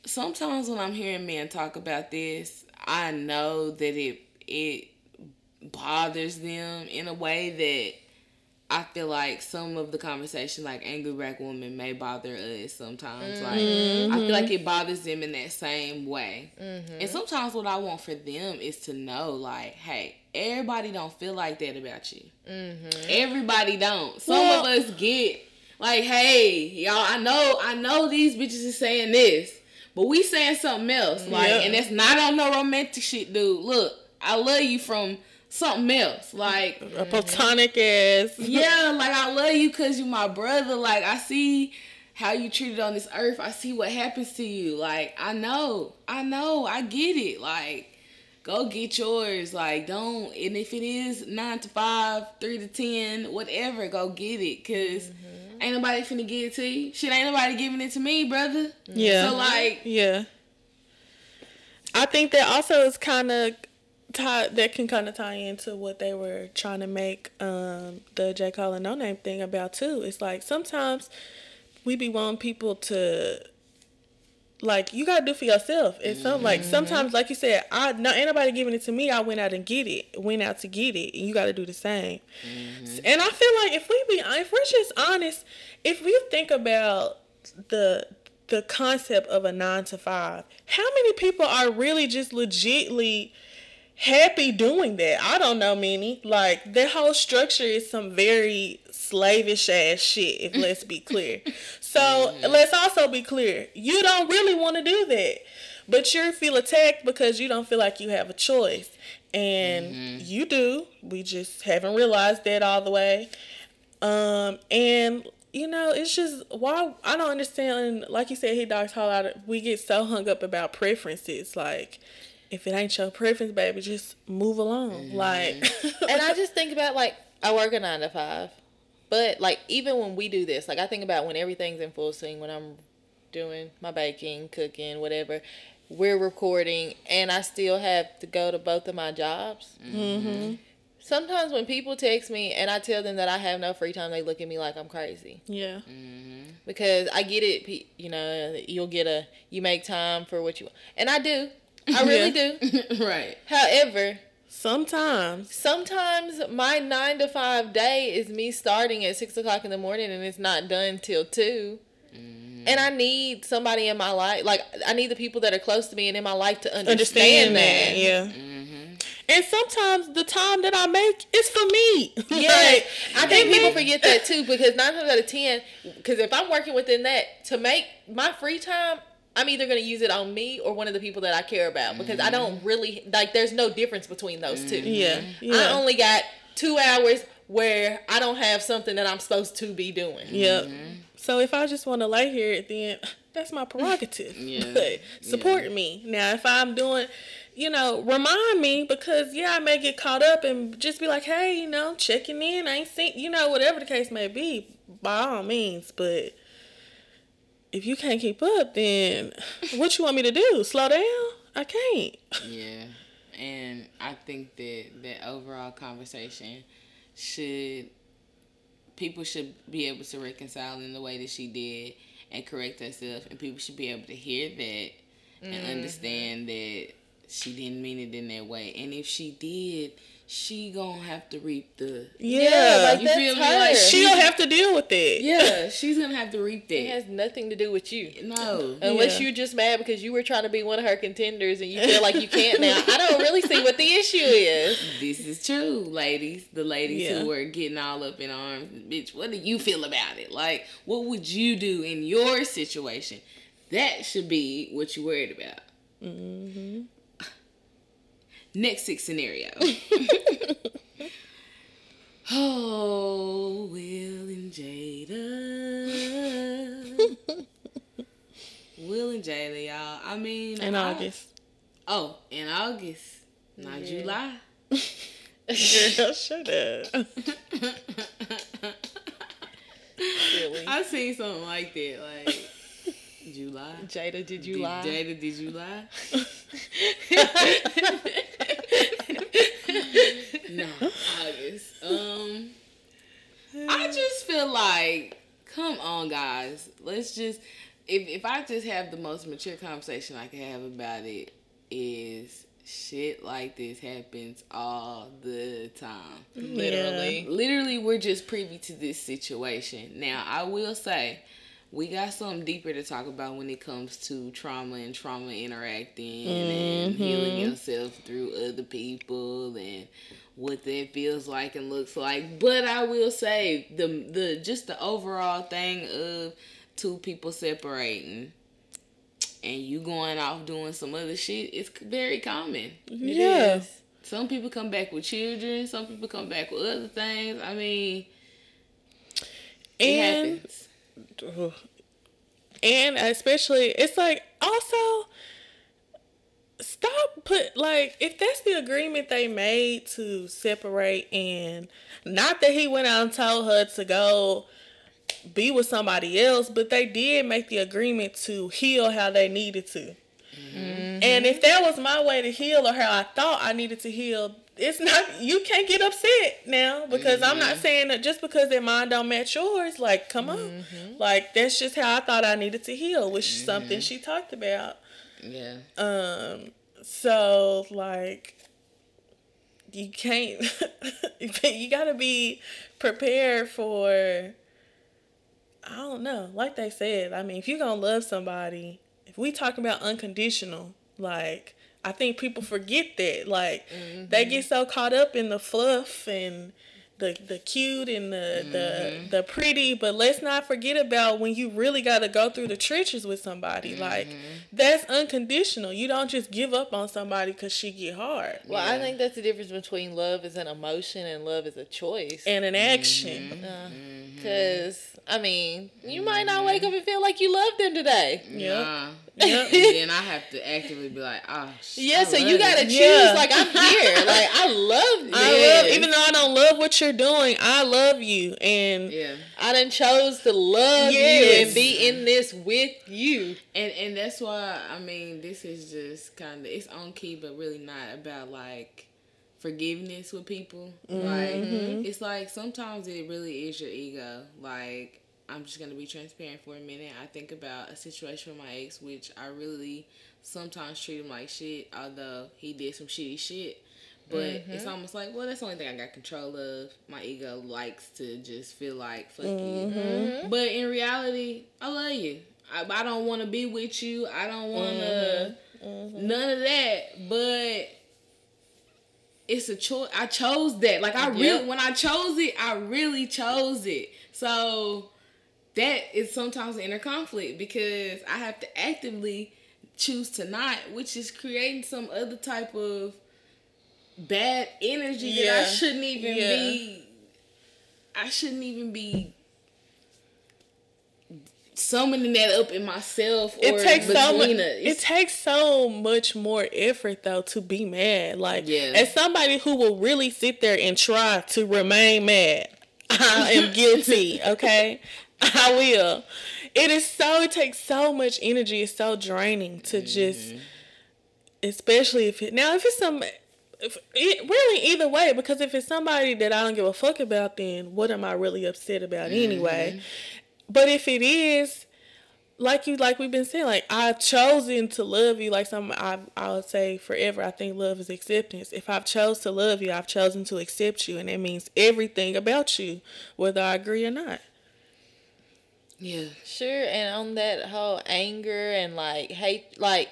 sometimes when I'm hearing men talk about this, I know that it it bothers them in a way that I feel like some of the conversation, like angry black woman, may bother us sometimes. Like Mm-hmm. I feel like it bothers them in that same way. And sometimes what I want for them is to know, like, hey, everybody don't feel like that about you. Everybody don't. Some Well- of us get like, hey, y'all, I know, I know these bitches is saying this, but we saying something else. Like, and it's not on no romantic shit, dude. Look, I love you from something else. Like, A platonic ass. yeah, like I love you because you my brother. Like I see how you treated on this earth. I see what happens to you. Like I know, I know, I get it. Like go get yours. Like don't. And if it is nine to five, three to ten, whatever, go get it. because mm-hmm. Ain't nobody finna give it to you. Shit, ain't nobody giving it to me, brother. Yeah. So like, Yeah. I think that also is kind of tie that can kind of tie into what they were trying to make um, the J Cole and Noname thing about too. It's like sometimes we be wanting people to like you gotta do for yourself. It's some like mm-hmm. sometimes like you said, I no ain't nobody giving it to me. I went out and get it. Went out to get it, and you gotta do the same. Mm-hmm. And I feel like if we be if we're just honest, if we think about the the concept of a nine to five, how many people are really just legitly happy doing that? I don't know many. Like their whole structure is some very slavish ass shit, if <laughs> let's be clear. So let's also be clear. You don't really want to do that. But you feel attacked because you don't feel like you have a choice. And you do. We just haven't realized that all the way. Um, and you know, it's just why I don't understand. Like you said, he dogs all out. We get so hung up about preferences. Like, if it ain't your preference, baby, just move along. Like, <laughs> and I just think about like I work a nine to five, but like even when we do this, like I think about when everything's in full swing, when I'm doing my baking, cooking, whatever, we're recording, and I still have to go to both of my jobs. mm-hmm. Sometimes when people text me and I tell them that I have no free time, they look at me like I'm crazy yeah, because I get it. You know, you'll get a you make time for what you, want. and I do. I really do. <laughs> right. However, sometimes. sometimes my nine to five day is me starting at six o'clock in the morning and it's not done till 2 mm. And I need somebody in my life, like I need the people that are close to me and in my life to understand, Understand that. that, yeah. Mm-hmm. And sometimes the time that I make is for me. <laughs> Yeah, Like, I think people forget that too because nine times out of ten, because if I'm working within that to make my free time, I'm either gonna use it on me or one of the people that I care about because I don't mm-hmm. really like. There's no difference between those two. Mm-hmm. Yeah, I only got two hours where I don't have something that I'm supposed to be doing. Yep. Mm-hmm. So if I just want to lay here, then <sighs> that's my prerogative. <laughs> Yeah. <laughs> But support me. Now, if I'm doing, you know, remind me because, yeah, I may get caught up and just be like, hey, you know, checking in. I ain't seen, you know, whatever the case may be, by all means. But if you can't keep up, then what you want me to do? Slow down? I can't. Yeah, and I think that that overall conversation should people should be able to reconcile in the way that she did and correct herself, and people should be able to hear that and mm-hmm. understand that she didn't mean it in that way, and if she did, she gonna have to reap the Yeah. like You that's feel me? her. Like, She'll have to deal with it. yeah, she's gonna have to reap that. it has nothing to do with you. No, Unless Yeah. you're just mad because you were trying to be one of her contenders and you feel like you can't now. I don't really see what the issue is. <laughs> This is true, ladies. The ladies Yeah. who were getting all up in arms. Bitch, what do you feel about it? Like, what would you do in your situation? That should be what you're worried about. Mm-hmm. Next six scenario. <laughs> oh, Will and Jada. Will and Jada, y'all. I mean, In I- August. Oh, in August, not July. Girl, shut up. <laughs> Really. I seen something like that, like July. Jada, did you Did- lie? Jada, did you lie? <laughs> no, August. Um, I just feel like, come on, guys. Let's just, if if I just have the most mature conversation I can have about it, is shit like this happens all the time. Literally. Literally, we're just privy to this situation. Now, I will say, we got something deeper to talk about when it comes to trauma and trauma interacting and mm-hmm. healing yourself through other people and what that feels like and looks like. But I will say the the just the overall thing of two people separating and you going off doing some other shit is very common. Yeah. Some people come back with children. Some people come back with other things. I mean, it happens. And especially it's like also stop put like if that's the agreement they made to separate and not that he went out and told her to go be with somebody else but they did make the agreement to heal how they needed to. Mm-hmm. And if that was my way to heal or how i thought i needed to heal it's not you can't get upset now because i'm not mm-hmm. saying that just because their mind don't match yours like come on. Mm-hmm. Like that's just how i thought i needed to heal which is something mm-hmm. she talked about. Yeah. um, so like <laughs> you can't you gotta be prepared for I don't know, like they said, I mean if you're gonna love somebody, if we talking about unconditional, like I think people forget that. Like they mm-hmm. get so caught up in the fluff and the the cute and the the mm-hmm. the pretty, but let's not forget about when you really got to go through the trenches with somebody. Like mm-hmm. that's unconditional. You don't just give up on somebody because she get hard Well, I think that's the difference between love is an emotion and love is a choice. and an action. Mm-hmm. Uh, mm-hmm. Because, I mean, you might not wake up and feel like you love them today. yeah Nah. Yep. <laughs> and then I have to actively be like, oh, sh- Yeah, I so love you gotta choose. Yeah. Like, I'm here. Like, I love this. <laughs> I love, even though I don't love what you're doing, I love you, and Yeah. I done chose to love you and be in this with you. And and that's why I mean this is just kind of it's on key, but really not about like forgiveness with people. Like mm-hmm. it's like sometimes it really is your ego. Like I'm just gonna be transparent for a minute. I think about a situation with my ex, which I really sometimes treat him like shit, although he did some shitty shit. But it's mm-hmm. almost like, well, that's the only thing I got control of. My ego likes to just feel like, fuck you. Mm-hmm. Mm-hmm. But in reality, I love you. I, I don't want to be with you. I don't want to none of that. But it's a choice. I chose that. Like I really, when I chose it, I really chose it. So that is sometimes an inner conflict because I have to actively choose to not, which is creating some other type of bad energy that I shouldn't even Yeah. be. I shouldn't even be summoning that up in myself. Or it takes so much. It takes so much more effort though to be mad. Like Yeah. as somebody who will really sit there and try to remain mad, <laughs> I am <laughs> guilty. Okay, I will. It is so. It takes so much energy. It's so draining to just, mm-hmm. especially if it now if it's some. If it, really either way because if it's somebody that I don't give a fuck about then what am I really upset about mm-hmm. anyway? But if it is like you like we've been saying like i've chosen to love you like some i i would say forever i think love is acceptance. If i've chose to love you i've chosen to accept you and that means everything about you whether i agree or not. Yeah. Sure, and on that whole anger and like hate, like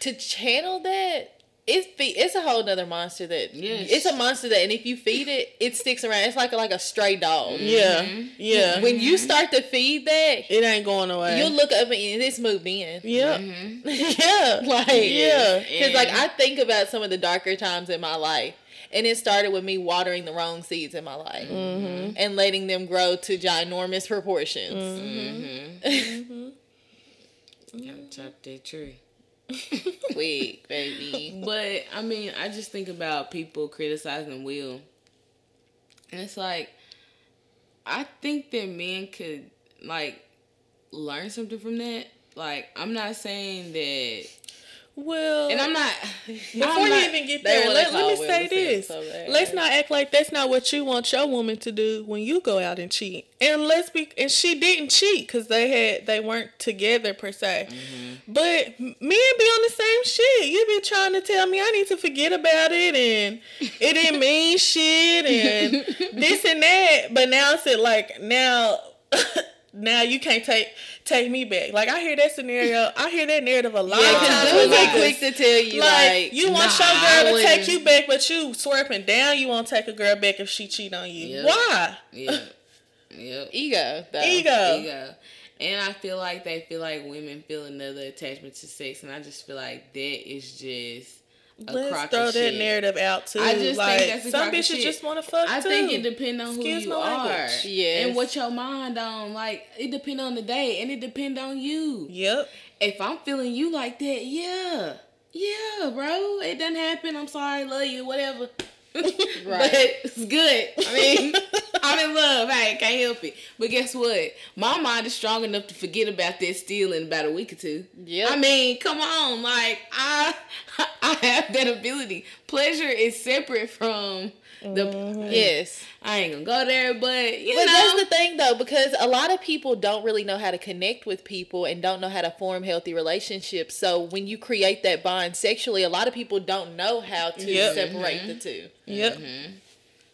to channel that, it's it's a whole nother monster that Yes. it's a monster that, and if you feed it, it sticks around. It's like a, like a stray dog. Mm-hmm. yeah Mm-hmm. yeah When you start to feed that, it ain't going away you'll look up and it's moved in. yeah Mm-hmm. <laughs> yeah <laughs> Like yeah Because like I think about some of the darker times in my life, and it started with me watering the wrong seeds in my life mm-hmm. and letting them grow to ginormous proportions. Mm-hmm. <laughs> Gotta chop that tree. <laughs> Quick, baby. But I mean, I just think about people criticizing Will, and it's like, I think that men could like learn something from that. Like, I'm not saying that Well, And I'm not. <sighs> Before I'm you even get there, let, let me say this. so let's not act like that's not what you want your woman to do when you go out and cheat. And let's be and she didn't cheat because they had they weren't together per se. But m- men be on the same shit. You be trying to tell me I need to forget about it and it didn't mean shit and <laughs> this and that. But now it's like now <laughs> now you can't take take me back. Like I hear that scenario, I hear that narrative a lot Yeah, of because times. dudes with are quick to tell you Like, like, you want nah, your girl to take you back, but you swerping down. You won't take a girl back if she cheat on you. Yep. Why? Yeah. Yep. ego. Though. Ego. Ego. And I feel like they feel like women feel another attachment to sex, and I just feel like that is just a Let's crock throw of that shit. narrative out too. I just like, think that's a some crock of bitches shit. just want to fuck I too. think it depends on who Excuse you are, language. Yes. and what your mind on. Like it depend on the day, and it depend on you. Yep. If I'm feeling you like that, yeah, yeah, bro, it doesn't happen. I'm sorry, love you, whatever. <laughs> But it's good. I mean, <laughs> I'm in love. Hey, can't help it. But guess what? My mind is strong enough to forget about that still in about a week or two. Yeah. I mean, come on. Like I, <laughs> I have that ability. Pleasure is separate from the. Yes. I ain't gonna go there, but you But know. that's the thing though, because a lot of people don't really know how to connect with people and don't know how to form healthy relationships. So when you create that bond sexually, a lot of people don't know how to Yep. separate the two. Yep. Mm-hmm.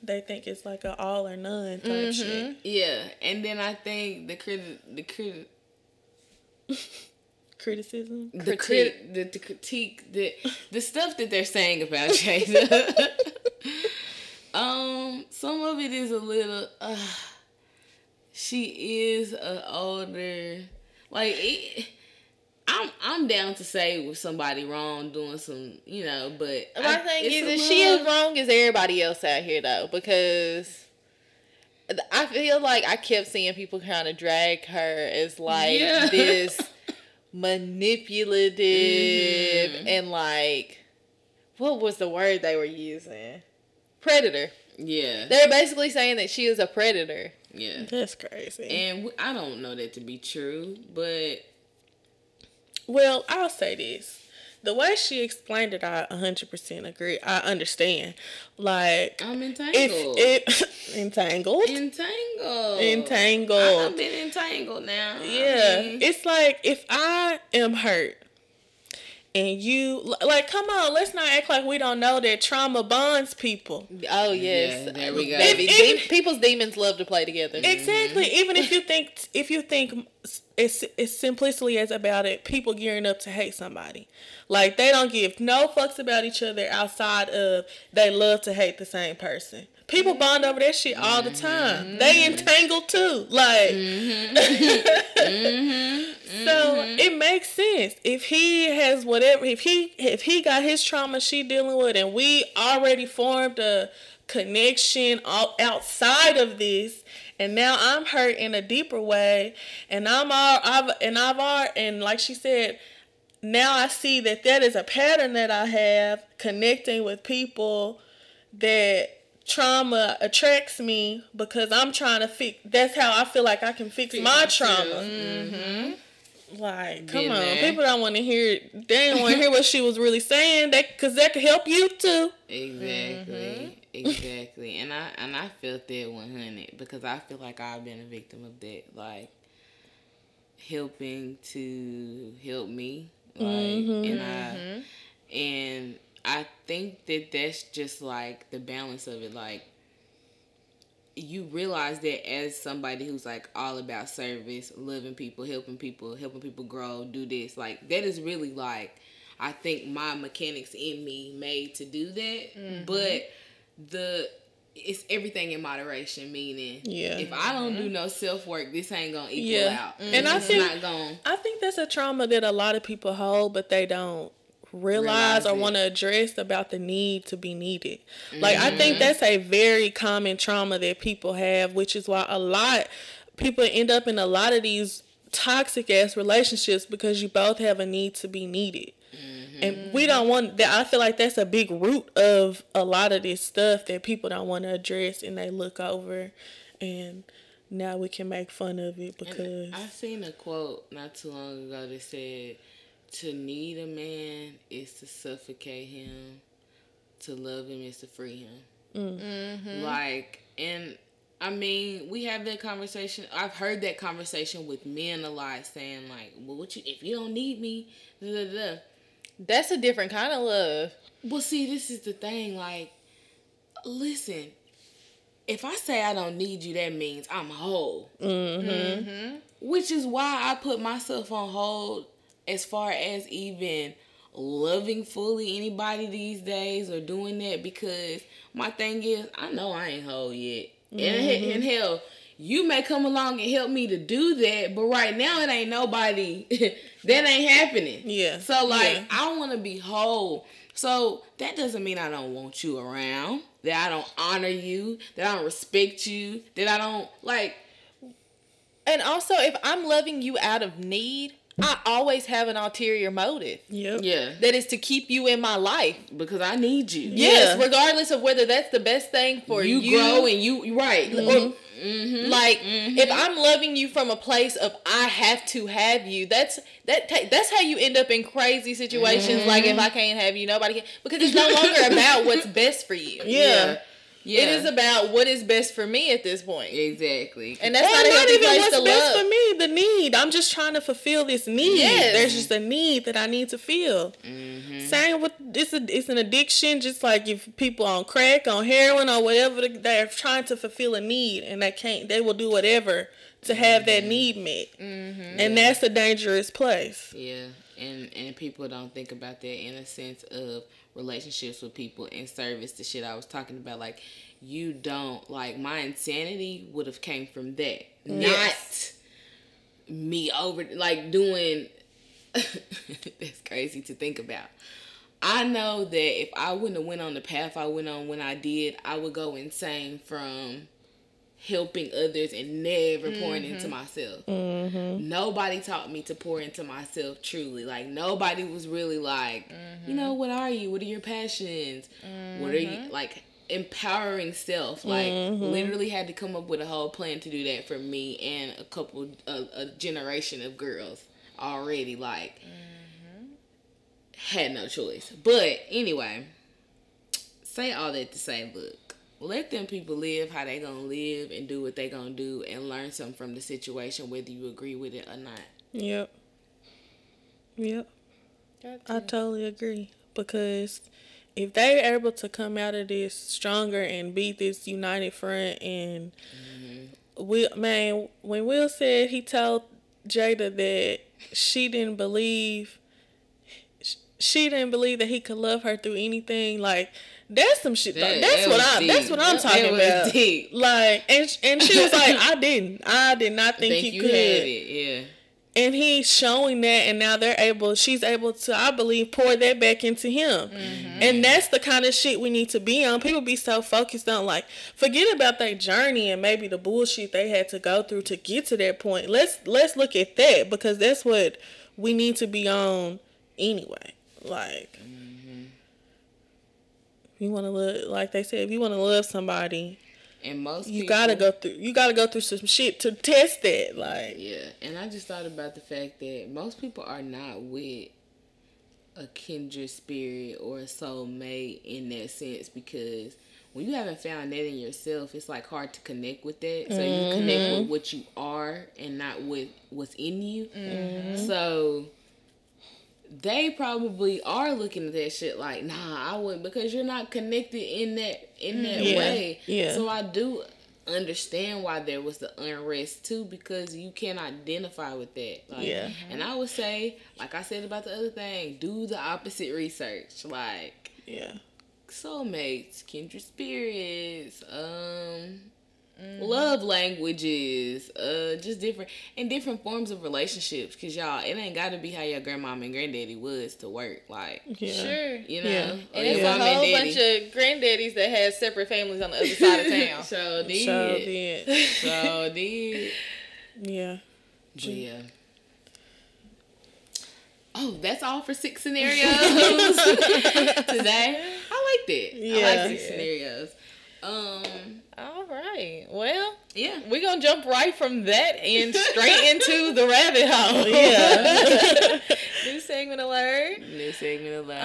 They think it's like a all or none type Mm-hmm. shit. yeah, and then I think the crit, the crit, <laughs> Criticism. the crit, the, the critique, the the stuff that they're saying about Jada. <laughs> <laughs> um, some of it is a little. Uh, she is a older, like it, I'm. I'm down to say with somebody wrong doing some, you know, but My I- thing is, is she as wrong as everybody else out here though? Because I feel like I kept seeing people kind of drag her as like Yeah. <laughs> this manipulative Mm-hmm. and like what was the word they were using? Predator. Yeah, They're basically saying that she is a predator. yeah. That's crazy. And w- I don't know that to be true, but Well, I'll say this. The way she explained it, I 100% agree. I understand. Like, I'm if entangled. it <laughs> entangled, entangled. entangled. I've been entangled now. I Yeah, mean, it's like if I am hurt and you like, come on, let's not act like we don't know that trauma bonds people. Oh yes, Yeah, there we go. Baby, If- de- people's demons love to play together. Mm-hmm. Exactly. Even if you think if you think it's it's simplicity as about it, people gearing up to hate somebody. Like they don't give no fucks about each other outside of they love to hate the same person. People bond over that shit all the time. They mm-hmm. entangled too. Like mm-hmm. Mm-hmm. <laughs> So it makes sense if he has whatever if he if he got his trauma she dealing with and we already formed a connection all outside of this and now I'm hurt in a deeper way and I'm all I've and I've all and like she said now I see that that is a pattern that I have connecting with people that trauma attracts me because I'm trying to fix that's how I feel like I can fix my trauma. Mm-hmm. Like, come Been on, there. people don't want to hear. They didn't want to hear what she was really saying. That because that could help you too. Exactly. Mm-hmm. Exactly. And I and I felt that one hundred because I feel like I've been a victim of that. Like helping to help me. Like and I mm-hmm. and I think that that's just like the balance of it. Like you realize that as somebody who's like all about service, loving people, helping people, helping people grow, do this, like that is really like I think my mechanics in me made to do that. Mm-hmm. But the it's everything in moderation, meaning Yeah. if I don't do mm-hmm. no self work, this ain't gonna equal Yeah. out. And I think- not gonna I think that's a trauma that a lot of people hold, but they don't realize, Realize or want to address about the need to be needed. Like I Mm-hmm. think that's a very common trauma that people have, which is why a lot people end up in a lot of these toxic ass relationships because you both have a need to be needed. Mm-hmm. And we don't want that. I feel like that's a big root of a lot of this stuff that people don't want to address and they look over. And now we can make fun of it because. I seen a quote not too long ago that said to need a man is to suffocate him. To love him is to free him. Mm-hmm. Like, and I mean, we have that conversation. I've heard that conversation with men a lot, saying like, "Well, what you if you don't need me?" Da, da, da. That's a different kind of love. Well, see, this is the thing. Like, listen, if I say I don't need you, that means I'm whole. Mm-hmm. Which is why I put myself on hold as far as even loving fully anybody these days or doing that because my thing is I know I ain't whole yet. And, he- mm-hmm. and hell, you may come along and help me to do that, but right now it ain't nobody <laughs> that ain't happening. Yeah. So like Yeah. I want to be whole. So that doesn't mean I don't want you around, that I don't honor you, that I don't respect you, that I don't like And also, if I'm loving you out of need, I always have an ulterior motive. Yep. yeah, That is to keep you in my life. because I need you. Yes, Yeah. regardless of whether that's the best thing for you, you. grow and you you right. Mm-hmm. or- Mhm. like mm-hmm. if I'm loving you from a place of I have to have you, that's that ta- that's how you end up in crazy situations. Like mm-hmm. if I can't have you, nobody can because it's no <laughs> longer about what's best for you. Yeah. yeah, It is about what is best for me at this point. exactly. And that's not not even what's best for me. The need. I'm just trying to fulfill this need. Yes. There's just a need that I need to feel. Mm-hmm. Same with it's a, it's an addiction. Just like if people on crack, on heroin, or whatever, they- they're trying to fulfill a need and they can't. They will do whatever to have that need met, and that's a dangerous place. Yeah, and and people don't think about that in a sense of relationships with people and service. The shit I was talking about, like you don't like my insanity would have came from that, Yes. not me over like doing. <laughs> that's crazy to think about. I know that if I wouldn't have went on the path I went on when I did, I would go insane from helping others and never pouring into mm-hmm. myself. Mm-hmm. Nobody taught me to pour into myself truly. Like nobody was really like, you know, mm-hmm. what are you? What are your passions? What are you like empowering self? Like literally had to come up with a whole plan to do that for me and a couple a, a generation of girls already like had no choice. But anyway, say all that to say, look, let them people live how they gonna live and do what they gonna do and learn something from the situation, whether you agree with it or not. Yep. Yep. I totally agree because if they're able to come out of this stronger and beat this united front and mm-hmm. Will man when Will said he told Jada that she didn't believe she didn't believe that he could love her through anything like that's some shit. That- that's that what I that's deep. what I'm talking about. deep. like and and she was like <laughs> I didn't I did not think, Think he you could. it, yeah. and he's showing that and now they're able she's able to i believe pour that back into him. Mm-hmm. And that's the kind of shit we need to be on. People be so focused on like forget about their journey and maybe the bullshit they had to go through to get to that point. Let's let's look at that because that's what we need to be on anyway. Like if you want to love like they said if you want to love somebody And most you people, gotta go through you gotta go through some shit to test that like Yeah, and I just thought about the fact that most people are not with a kindred spirit or a soulmate in that sense because when you haven't found that in yourself, it's like hard to connect with that. So you connect with mm-hmm. what you are and not with what's in you. Mm-hmm. So they probably are looking at that shit like, nah, I wouldn't because you're not connected in that in that Yeah, way. yeah. So I do understand why there was the unrest too because you can't identify with that. Like, Yeah. And I would say, like I said about the other thing, do the opposite research. Like yeah soulmates, kindred spirits, um, love languages, uh, just different and different forms of relationships. Cause y'all, it ain't gotta be how your grandmom and granddaddy was to work. Like, yeah Sure. you know, Yeah. And it's mom a whole daddy. bunch of granddaddies that had separate families on the other side of <laughs> town. so did, so did so did. yeah But yeah. Oh, that's all for six scenarios <laughs> today. I like that. I like six scenarios. Um, All right. Well, Yeah. we're gonna jump right from that and straight <laughs> into the rabbit hole. Yeah. <laughs> New segment alert. New segment alert.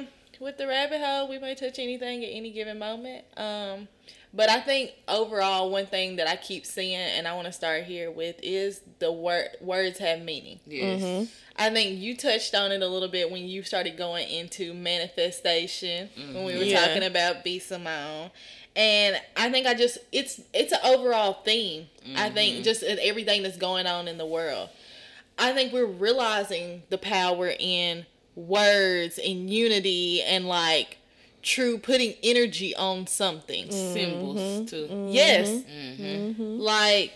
Um, with the rabbit hole, we may touch anything at any given moment. Um, but I think overall, one thing that I keep seeing, and I want to start here with, is the word words have meaning. yes. I think you touched on it a little bit when you started going into manifestation when we were Yeah. talking about B Simone. And I think I just it's it's an overall theme. I think mm-hmm. just everything that's going on in the world. I think we're realizing the power in words and unity and like true putting energy on something. Mm-hmm. Symbols too. Mm-hmm. Yes. Mm-hmm. Like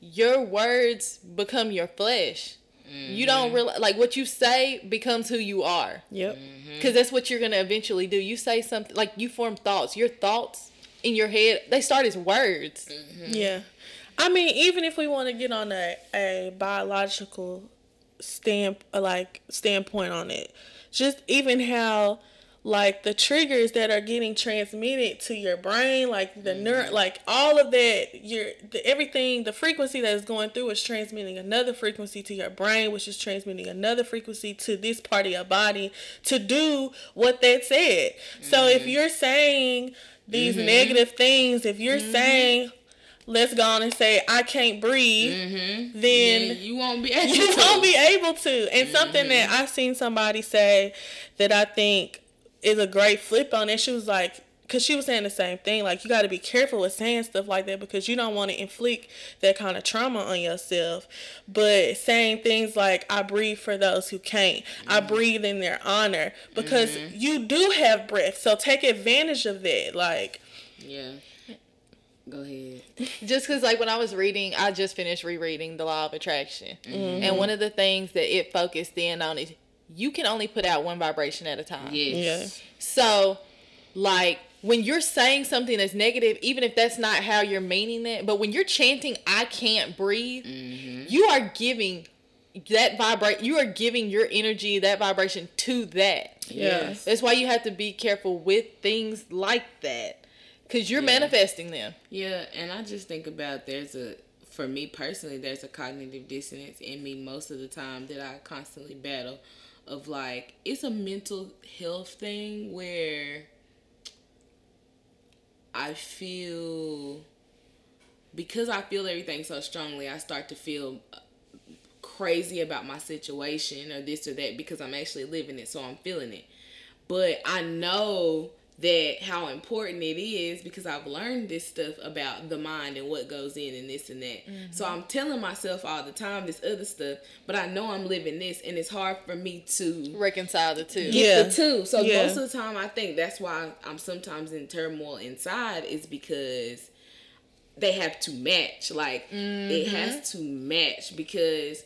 your words become your flesh. You don't realize like what you say becomes who you are. Yep. Because that's what you're gonna eventually do. You say something like you form thoughts. Your thoughts in your head they start as words. Mm-hmm. Yeah. I mean, even if we want to get on a, a biological stamp uh, like standpoint on it, just even how like the triggers that are getting transmitted to your brain, like the neur mm-hmm. like all of that, your the, everything, the frequency that is going through is transmitting another frequency to your brain, which is transmitting another frequency to this part of your body to do what that said. So if mm-hmm. you're saying these mm-hmm. negative things, if you're mm-hmm. saying let's go on and say I can't breathe, mm-hmm. then Then you won't be <laughs> able you to. won't be able to. And something that I've seen somebody say that I think is a great flip on it. She was like, because she was saying the same thing. Like, you got to be careful with saying stuff like that because you don't want to inflict that kind of trauma on yourself. But saying things like, I breathe for those who can't, I mm-hmm. breathe in their honor because mm-hmm. you do have breath. So take advantage of that. Like, Yeah. Go ahead. <laughs> just because like when i was reading i just finished rereading the law of attraction mm-hmm. and one of the things that it focused in on is you can only put out one vibration at a time Yes. so like when you're saying something that's negative even if that's not how you're meaning it but when you're chanting i can't breathe mm-hmm. you are giving that vibrate you are giving your energy that vibration to that. Yeah. that's why you have to be careful with things like that because you're manifesting them. Yeah, and I just think about there's a for me personally there's a cognitive dissonance in me most of the time that I constantly battle of like it's a mental health thing where I feel because I feel everything so strongly I start to feel crazy about my situation or this or that because I'm actually living it so I'm feeling it. But I know that how important it is because I've learned this stuff about the mind and what goes in and this and that. So mm-hmm. I'm telling myself all the time this other stuff, but I know I'm living this and it's hard for me to reconcile the two get Yeah. the two. So Yeah. most of the time I think that's why I'm sometimes in turmoil inside is because they have to match. Like it mm-hmm. has to match because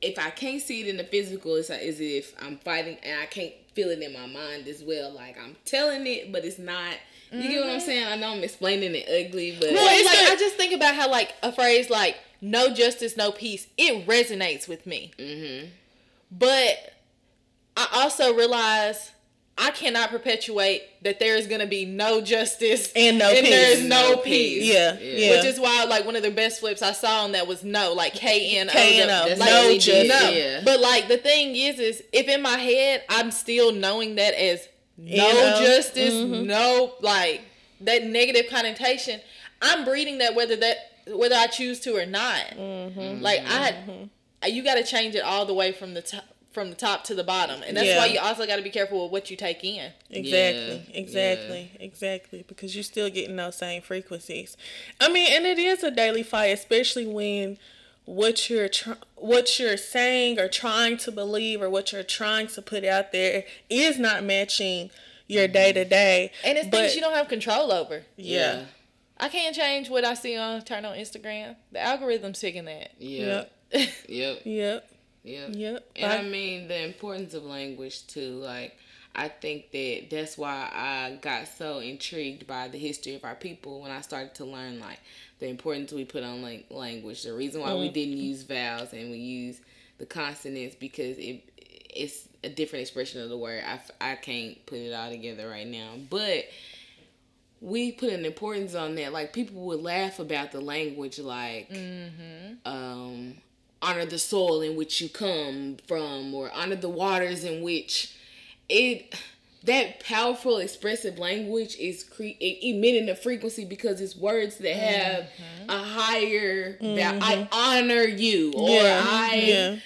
if I can't see it in the physical, it's as if I'm fighting and I can't feel it in my mind as well. Like I'm telling it, but it's not. You get what I'm saying? I know I'm explaining it ugly, but Well, it's like I just think about how like a phrase like "no justice, no peace" it resonates with me. Mm-hmm. But I also realize I cannot perpetuate that there is going to be no justice And no and there is no No peace. peace. Yeah. Yeah. Yeah. Which is why, like, one of the best flips I saw on that was no, like K N O. K-N-O. Like, That's what we just- did, no. yeah. But like the thing is, is if in my head I'm still knowing that as no N-O. justice, Mm-hmm. no like that negative connotation, I'm breeding that whether that whether I choose to or not. Mm-hmm. Like I, you got to change it all the way from the top from the top to the bottom, and that's Yeah. why you also got to be careful with what you take in. Exactly, Yeah, exactly, exactly. Because you're still getting those same frequencies. I mean, and it is a daily fight, especially when what you're tr- what you're saying or trying to believe or what you're trying to put out there is not matching your day to day. And it's things you don't have control over. Yeah. I can't change what I see on turn on Instagram. The algorithm's picking that. yeah, Yep. yep, Yep. Yep. Yep. And I Like- mean the importance of language too. Like I think that that's why I got so intrigued by the history of our people when I started to learn like the importance we put on like language. The reason why we didn't use vowels and we use the consonants because it it's a different expression of the word. I, I can't put it all together right now, but we put an importance on that. Like people would laugh about the language, like um, honor the soil in which you come from, or honor the waters in which it. That powerful expressive language is cre- emitting a frequency because it's words that mm-hmm. have a higher. val- I mm-hmm. honor you, or Yeah, I yeah.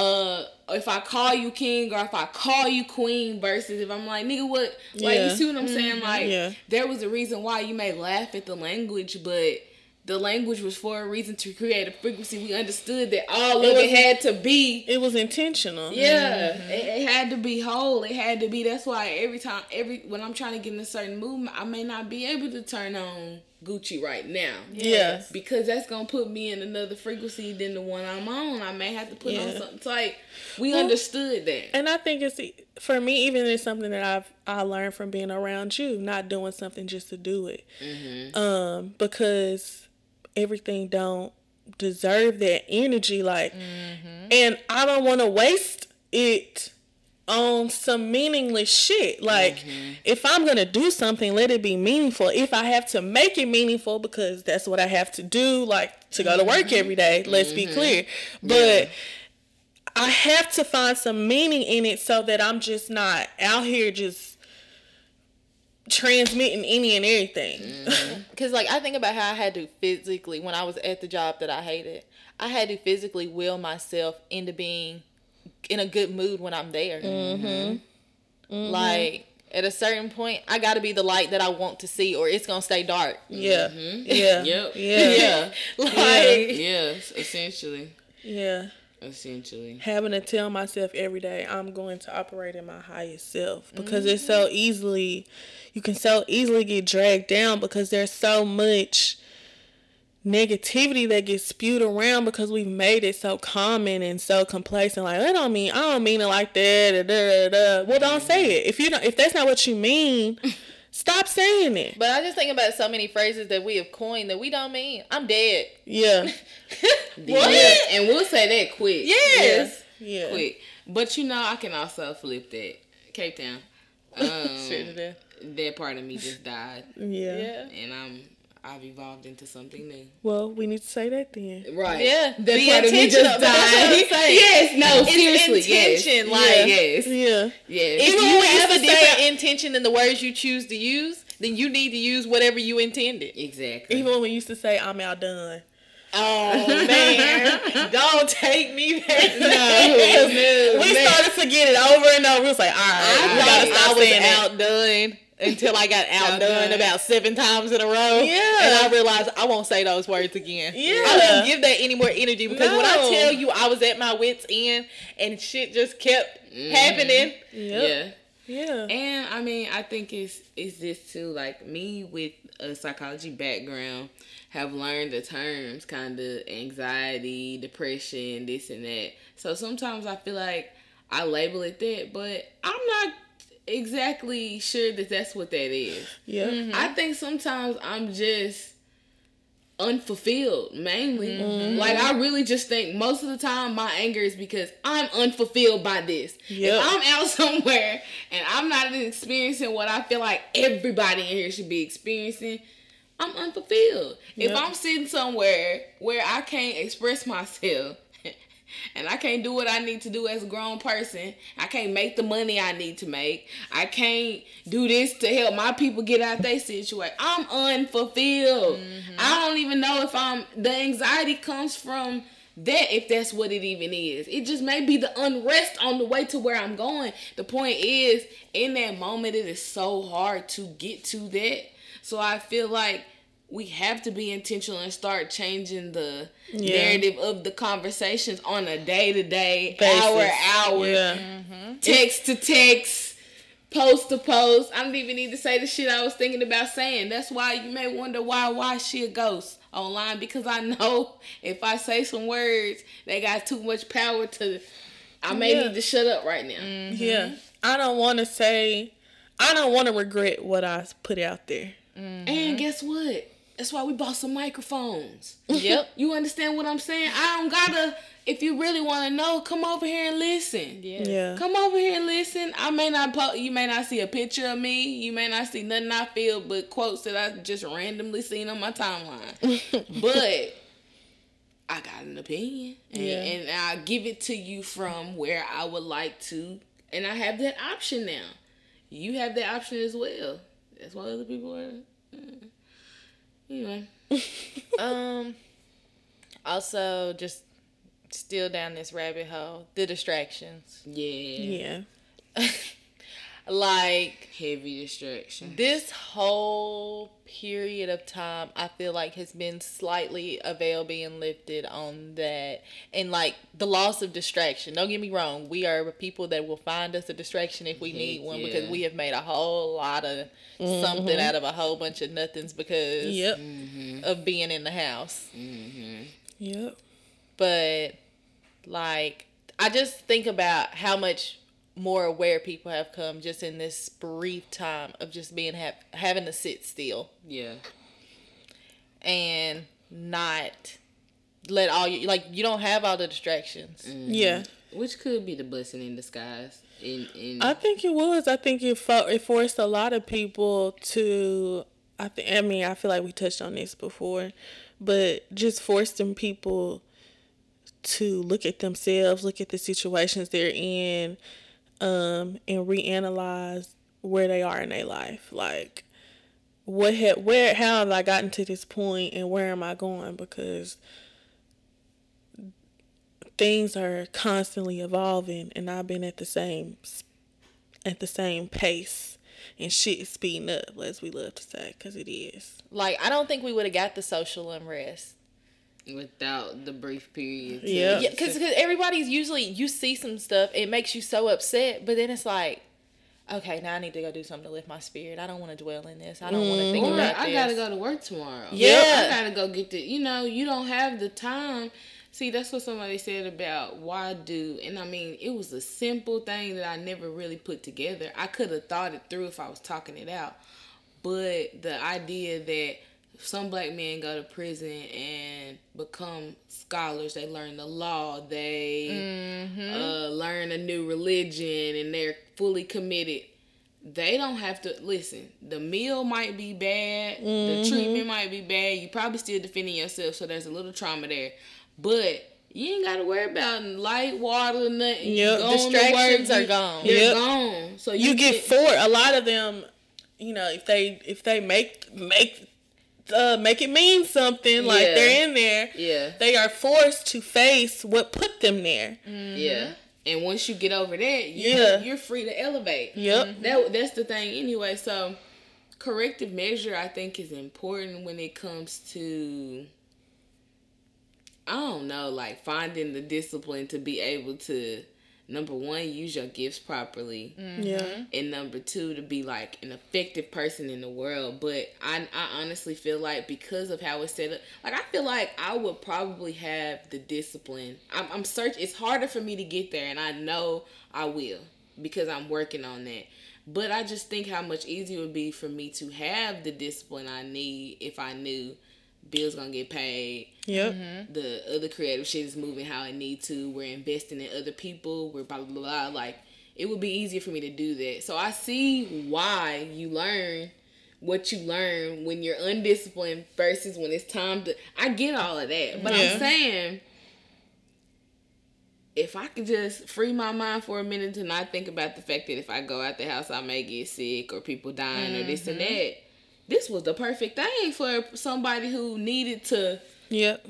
uh if I call you king or if I call you queen versus if I'm like nigga what like Yeah. you see what I'm saying mm-hmm. like Yeah. there was a reason why you may laugh at the language but the language was for a reason to create a frequency we understood that all It of it had to be It was intentional. yeah it, it had to be whole it had to be that's why every time every when I'm trying to get in a certain movement I may not be able to turn on Gucci right now Yeah. because that's gonna put me in another frequency than the one I'm on. I may have to put on something. It's like we Well, understood that. And I think it's for me, even it's something that I've I learned from being around you, not doing something just to do it, um, because everything don't deserve that energy, like, mm-hmm. and I don't want to waste it on some meaningless shit. Like, mm-hmm. if I'm gonna do something, let it be meaningful. If I have to make it meaningful, because that's what I have to do, like to go to work mm-hmm. every day. Let's be clear, but. I have to find some meaning in it so that I'm just not out here just transmitting any and everything. Mm-hmm. <laughs> Cause like I think about how I had to physically when I was at the job that I hated, I had to physically will myself into being in a good mood when I'm there. Mm-hmm. mm-hmm. Like at a certain point, I got to be the light that I want to see, or it's gonna stay dark. yeah. Mm-hmm. Yeah. Yep. Yeah. <laughs> Yeah. Like yes. Essentially. Yeah. Essentially. Having to tell myself every day I'm going to operate in my highest self because it's so mm-hmm. easily you can so easily get dragged down because there's so much negativity that gets spewed around because we've made it so common and so complacent. Like I don't mean I don't mean it like that. Da, da, da. Well, don't say mm-hmm. it if you don't. If that's not what you mean, <laughs> stop saying it. But I just think about so many phrases that we have coined that we don't mean. I'm dead. Yeah, <laughs> Yeah. And we'll say that quick. Yes. yeah. Quick. But you know, I can also flip that. Cape Town. <laughs> Um, that part of me just died, Yeah. Yeah. and I'm I've evolved into something new. Well, we need to say that then. Right. Yeah. That Be part of me just intentional. That's what I'm died. saying. Yes. No. It's seriously. intention, Yes. like- yes. Yeah. Yes. If Even you when we have a used to different say- intention than the words you choose to use, then you need to use whatever you intended. Exactly. Even when we used to say I'm outdone. Oh <laughs> man, don't take me back. <laughs> no, We started to get it over and over. It was like, all right, I we gotta stop I was saying that. outdone until I got outdone Outdone. about seven times in a row. Yeah. and I realized I won't say those words again. Yeah. I won't give that any more energy because when I tell you I was at my wits end and shit just kept mm-hmm. happening. Yep. Yeah. Yeah. And I mean, I think it's it's this too. Like me with a psychology background, have learned the terms kind of anxiety, depression, this and that. So sometimes I feel like I label it that, but I'm not exactly sure that that's what that is. Yeah. Mm-hmm. I think sometimes I'm just unfulfilled mainly. Mm-hmm. Like I really just think most of the time my anger is because I'm unfulfilled by this. Yep. If I'm out <laughs> somewhere and I'm not experiencing what I feel like everybody in here should be experiencing, I'm unfulfilled. If I'm sitting somewhere where I can't express myself and I can't do what I need to do as a grown person. I can't make the money I need to make. I can't do this to help my people get out their situation. I'm unfulfilled. Mm-hmm. I don't even know if I'm the anxiety comes from that if that's what it even is. It just may be the unrest on the way to where I'm going. The point is in that moment it is so hard to get to that. So I feel like we have to be intentional and start changing the Yeah. narrative of the conversations on a day to day, Basis. hour hour, Yeah. Mm-hmm. text to text, post to post. I don't even need to say the shit I was thinking about saying. That's why you may wonder why why she a ghost online because I know <laughs> if I say some words, they got too much power to. I may Yeah. need to shut up right now. Mm-hmm. Yeah. I don't want to say, I don't want to regret what I put out there. And guess what? That's why we bought some microphones. Yep. <laughs> You understand what I'm saying? I don't gotta. If you really want to know, come over here and listen. Yeah. Yeah. Come over here and listen. I may not po- you may not see a picture of me. You may not see nothing I feel, but quotes that I just randomly seen on my timeline. <laughs> but I got an opinion, and, Yeah. and I give it to you from where I would like to, and I have that option now. You have that option as well. That's why other people are. uh, Anyway, <laughs> Um. Also, just still down this rabbit hole. The distractions. yeah, Yeah. <laughs> Like heavy distraction. this whole period of time, I feel like has been slightly a veil being lifted on that, and like the loss of distraction. Don't get me wrong, we are people that will find us a distraction if we need one because we have made a whole lot of mm-hmm. something out of a whole bunch of nothings because Yep. Mm-hmm. of being in the house. Mm-hmm. Yep. but like I just think about how much more aware people have come just in this brief time of just being have having to sit still Yeah, and not let all you like you don't have all the distractions. Mm-hmm. Yeah. which could be the blessing in disguise. In in I think it was. I think it fo- it forced a lot of people to. I think. I mean, I feel like we touched on this before, but just forcing people to look at themselves, look at the situations they're in, um, and reanalyze where they are in their life. Like, what had where how have I gotten to this point, and where am I going? Because things are constantly evolving and I've been at the same at the same pace and shit is speeding up as we love to say because it is Like I don't think we would have got the social unrest. Without the brief period. to- Yeah. Yeah, because everybody's usually you see some stuff, it makes you so upset, but then it's like, okay, now I need to go do something to lift my spirit. I don't want to dwell in this. I don't want to mm-hmm. think Or about I this. gotta go to work tomorrow. Yeah. I gotta go get the. You know, you don't have the time. See, that's what somebody said about why do, and I mean, it was a simple thing that I never really put together. I could have thought it through if I was talking it out, but the idea that some black men go to prison and become scholars, they learn the law, they uh, learn a new religion, and they're fully committed they don't have to listen. The meal might be bad, the treatment might be bad. You probably still defending yourself, so there's a little trauma there. But you ain't got to worry about light, water, nothing. You Yep, going to work, distractions are gone. They're Yep. gone. So you get four a lot of them you know if they if they make make uh make it mean something like Yeah. they're in there Yeah, they are forced to face what put them there yeah. And once you get over that, you, Yeah. you're free to elevate. Yep. That that's the thing anyway. So corrective measure I think is important when it comes to I don't know, like finding the discipline to be able to number one, use your gifts properly. Mm-hmm. yeah And number two, to be like an effective person in the world. But I I honestly feel like because of how it's set up, like I feel like I would probably have the discipline. I'm I'm search it's harder for me to get there and I know I will because I'm working on that. But I just think how much easier it would be for me to have the discipline I need if I knew bills gonna get paid, yep mm-hmm. the other creative shit is moving how it need to. We're investing in other people. We're blah blah blah. blah. Like it would be easier for me to do that. So I see why you learn what you learn when you're undisciplined versus when it's time to. I get all of that, but Yeah. I'm saying. If I could just free my mind for a minute to not think about the fact that if I go out the house I may get sick or people dying or this and mm-hmm. that, this was the perfect thing for somebody who needed to yep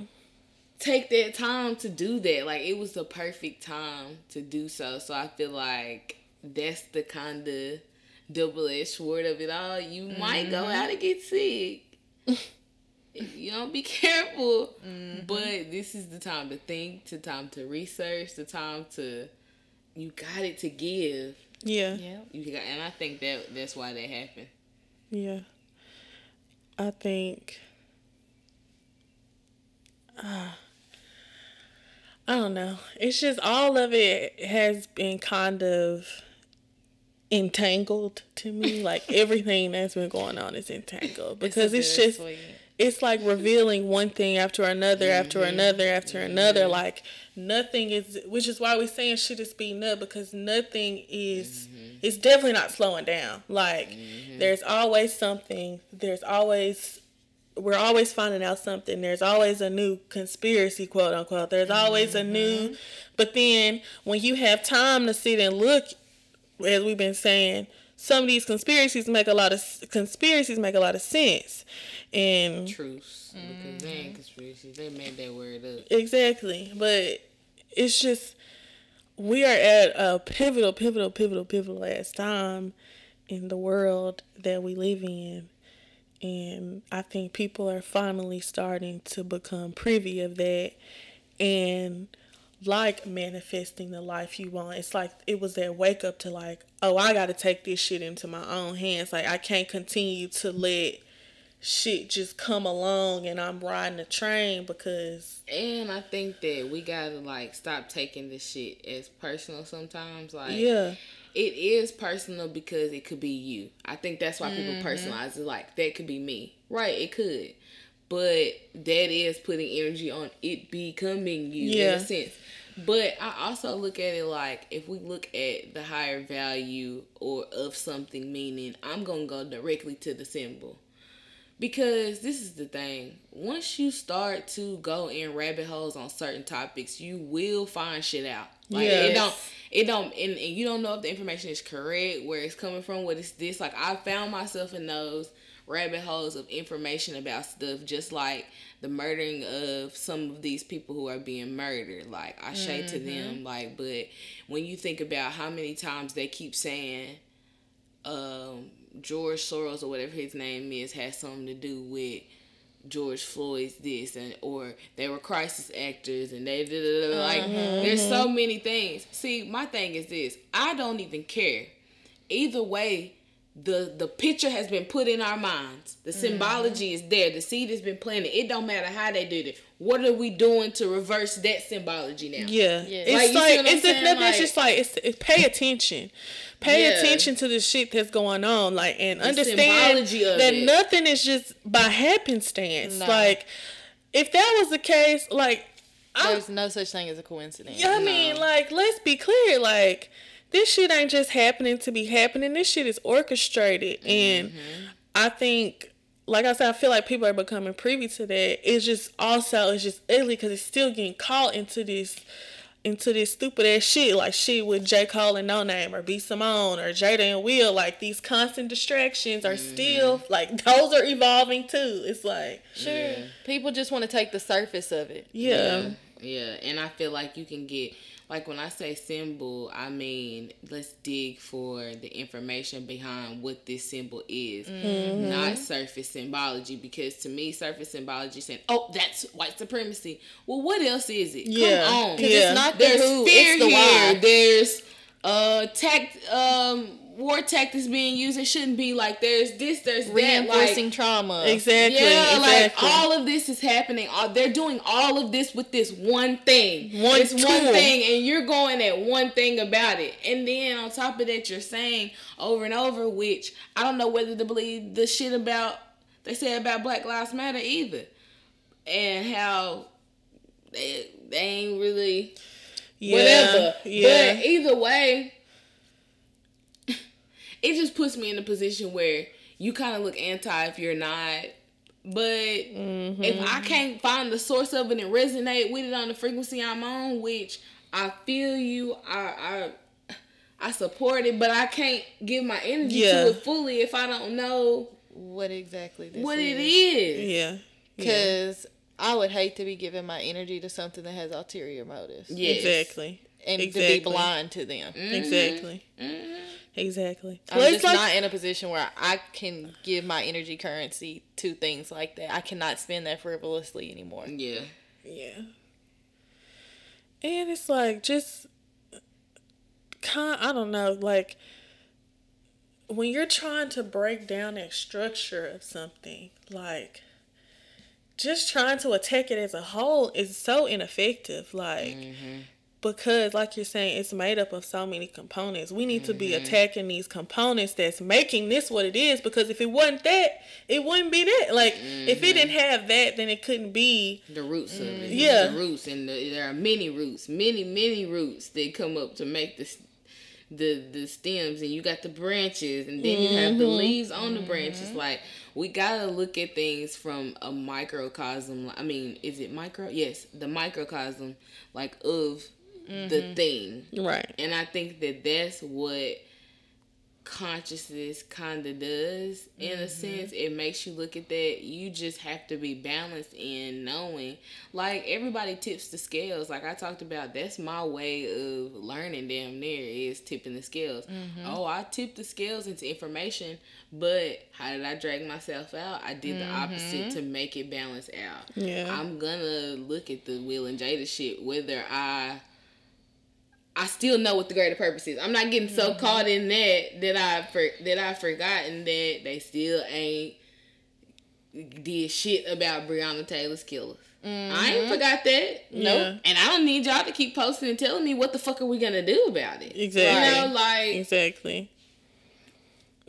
take that time to do that. Like it was the perfect time to do so. So I feel like that's the kind of double edged sword of it all. You might go mm-hmm. out and get sick. if <laughs> you don't be careful. Mm-hmm. But this is the time to think, the time to research, the time to you got it to give. yeah Yeah. You got, and I think that that's why that happened. Yeah. I think uh, I don't know. It's just all of it has been kind of entangled to me. <laughs> Like everything that's been going on is entangled because it's, a just bittersweet. it's like revealing one thing after another, after Mm-hmm. another, after another. Like nothing is, which is why we're saying shit is speeding up because nothing is. Mm-hmm. It's definitely not slowing down. Like there's always something. There's always. We're always finding out something. There's always a new conspiracy, quote unquote. There's always a new, but then when you have time to sit and look, as we've been saying, some of these conspiracies make a lot of conspiracies make a lot of sense, and Truths. Because they ain't conspiracies. They made that word up. Exactly. But it's just we are at a pivotal, pivotal, pivotal, pivotal ass time in the world that we live in. And I think people are finally starting to become privy of that and like manifesting the life you want. It's like it was that wake up to like, oh, I got to take this shit into my own hands. Like I can't continue to let shit just come along and I'm riding the train because And I think that we gotta like stop taking this shit as personal sometimes. Like yeah, it is personal because it could be you. I think that's why people Mm-hmm. personalize it like that could be me. Right, it could. But that is putting energy on it becoming you in Yeah. a sense. But I also look at it like if we look at the higher value or of something meaning I'm gonna go directly to the symbol. Because this is the thing. Once you start to go in rabbit holes on certain topics, you will find shit out. Like it don't it don't and, and you don't know if the information is correct, where it's coming from, what it's this. Like I found myself in those rabbit holes of information about stuff just like the murdering of some of these people who are being murdered. Like I shade to mm-hmm. them, like but when you think about how many times they keep saying um, George Soros or whatever his name is has something to do with George Floyd's this and or they were crisis actors and they da, da, like mm-hmm. there's so mm-hmm. many things. See, my thing is this: I don't even care. Either way, the the picture has been put in our minds. The mm-hmm. symbology is there. The seed has been planted. It don't matter how they did it. What are we doing to reverse that symbology now? yeah. Yeah. It's Like, like, what I'm it's, saying? it's, just like it's, it's pay attention, pay Yeah. attention to the shit that's going on, like and The understand that it. nothing is just by happenstance. Nah. Like if that was the case, like I, There's no such thing as a coincidence. Yeah, I mean, like, let's be clear. Like, this shit ain't just happening to be happening. This shit is orchestrated. And mm-hmm. I think, like I said, I feel like people are becoming privy to that. It's just also, it's just ugly because it's still getting caught into this. Into this stupid ass shit, like shit with J. Cole and Noname, or B. Simone, or Jada and Will, like these constant distractions are mm-hmm. still like those are evolving too. It's like, Sure. People just want to take the surface of it. yeah, Yeah, and I feel like you can get like when I say symbol, I mean let's dig for the information behind what this symbol is, Mm-hmm. not surface symbology. Because to me, surface symbology saying, "Oh, that's white supremacy." Well, what else is it? Yeah, Come on, 'cause it's not the there's who, fear it's the here. why. There's uh tact um war tactics being used. It shouldn't be like there's this, there's that. Reinforcing Like, trauma. exactly. yeah, exactly. like all of this is happening. All, they're doing all of this with this one thing. One it's one thing, and you're going at one thing about it. And then on top of that, you're saying over and over, which I don't know whether to believe the shit about they say about Black Lives Matter either, and how they, they ain't really yeah, whatever. Yeah. But either way, it just puts me in a position where you kind of look anti if you're not. But if I can't find the source of it and resonate with it on the frequency I'm on, which I feel you, I I I support it, but I can't give my energy Yeah. to it fully if I don't know What exactly this is. what it is. is. yeah. Because I would hate to be giving my energy to something that has ulterior motives. Yes. Exactly. And to be blind to them. Exactly. Mm-hmm. Exactly. I'm Well, just like- not in a position where I can give my energy currency to things like that. I cannot spend that frivolously anymore. Yeah. Yeah. And it's like just kind I don't know, like when you're trying to break down that structure of something, like just trying to attack it as a whole is so ineffective. Like mm-hmm. Because like you're saying it's made up of so many components we need to be Mm-hmm. attacking these components that's making this what it is because if it wasn't that it wouldn't be that like if it didn't mm-hmm. have that then it couldn't be the roots of it. Mm-hmm. Yeah. the roots, and the, there are many roots, many many roots that come up to make this. The the stems and you got the branches and then you have the mm-hmm. leaves on the branches. Like we gotta look at things from a microcosm. I mean, is it micro? Yes, the microcosm, like of the mm-hmm. thing. right And I think that that's what consciousness kind of does in a mm-hmm. sense. It makes you look at that. You just have to be balanced in knowing. Like everybody tips the scales. Like I talked about, that's my way of learning damn near is tipping the scales. Mm-hmm. Oh, I tipped the scales into information, but how did I drag myself out? I did the opposite to make it balance out. Yeah. I'm gonna look at the Will and Jada shit whether I I still know what the greater purpose is. I'm not getting so mm-hmm. caught in that that I for, that I forgotten that they still ain't did shit about Breonna Taylor's killers. I ain't mm-hmm. forgot that. Yeah. Nope. And I don't need y'all to keep posting and telling me what the fuck are we gonna do about it. Exactly. You know, like exactly <laughs> <laughs>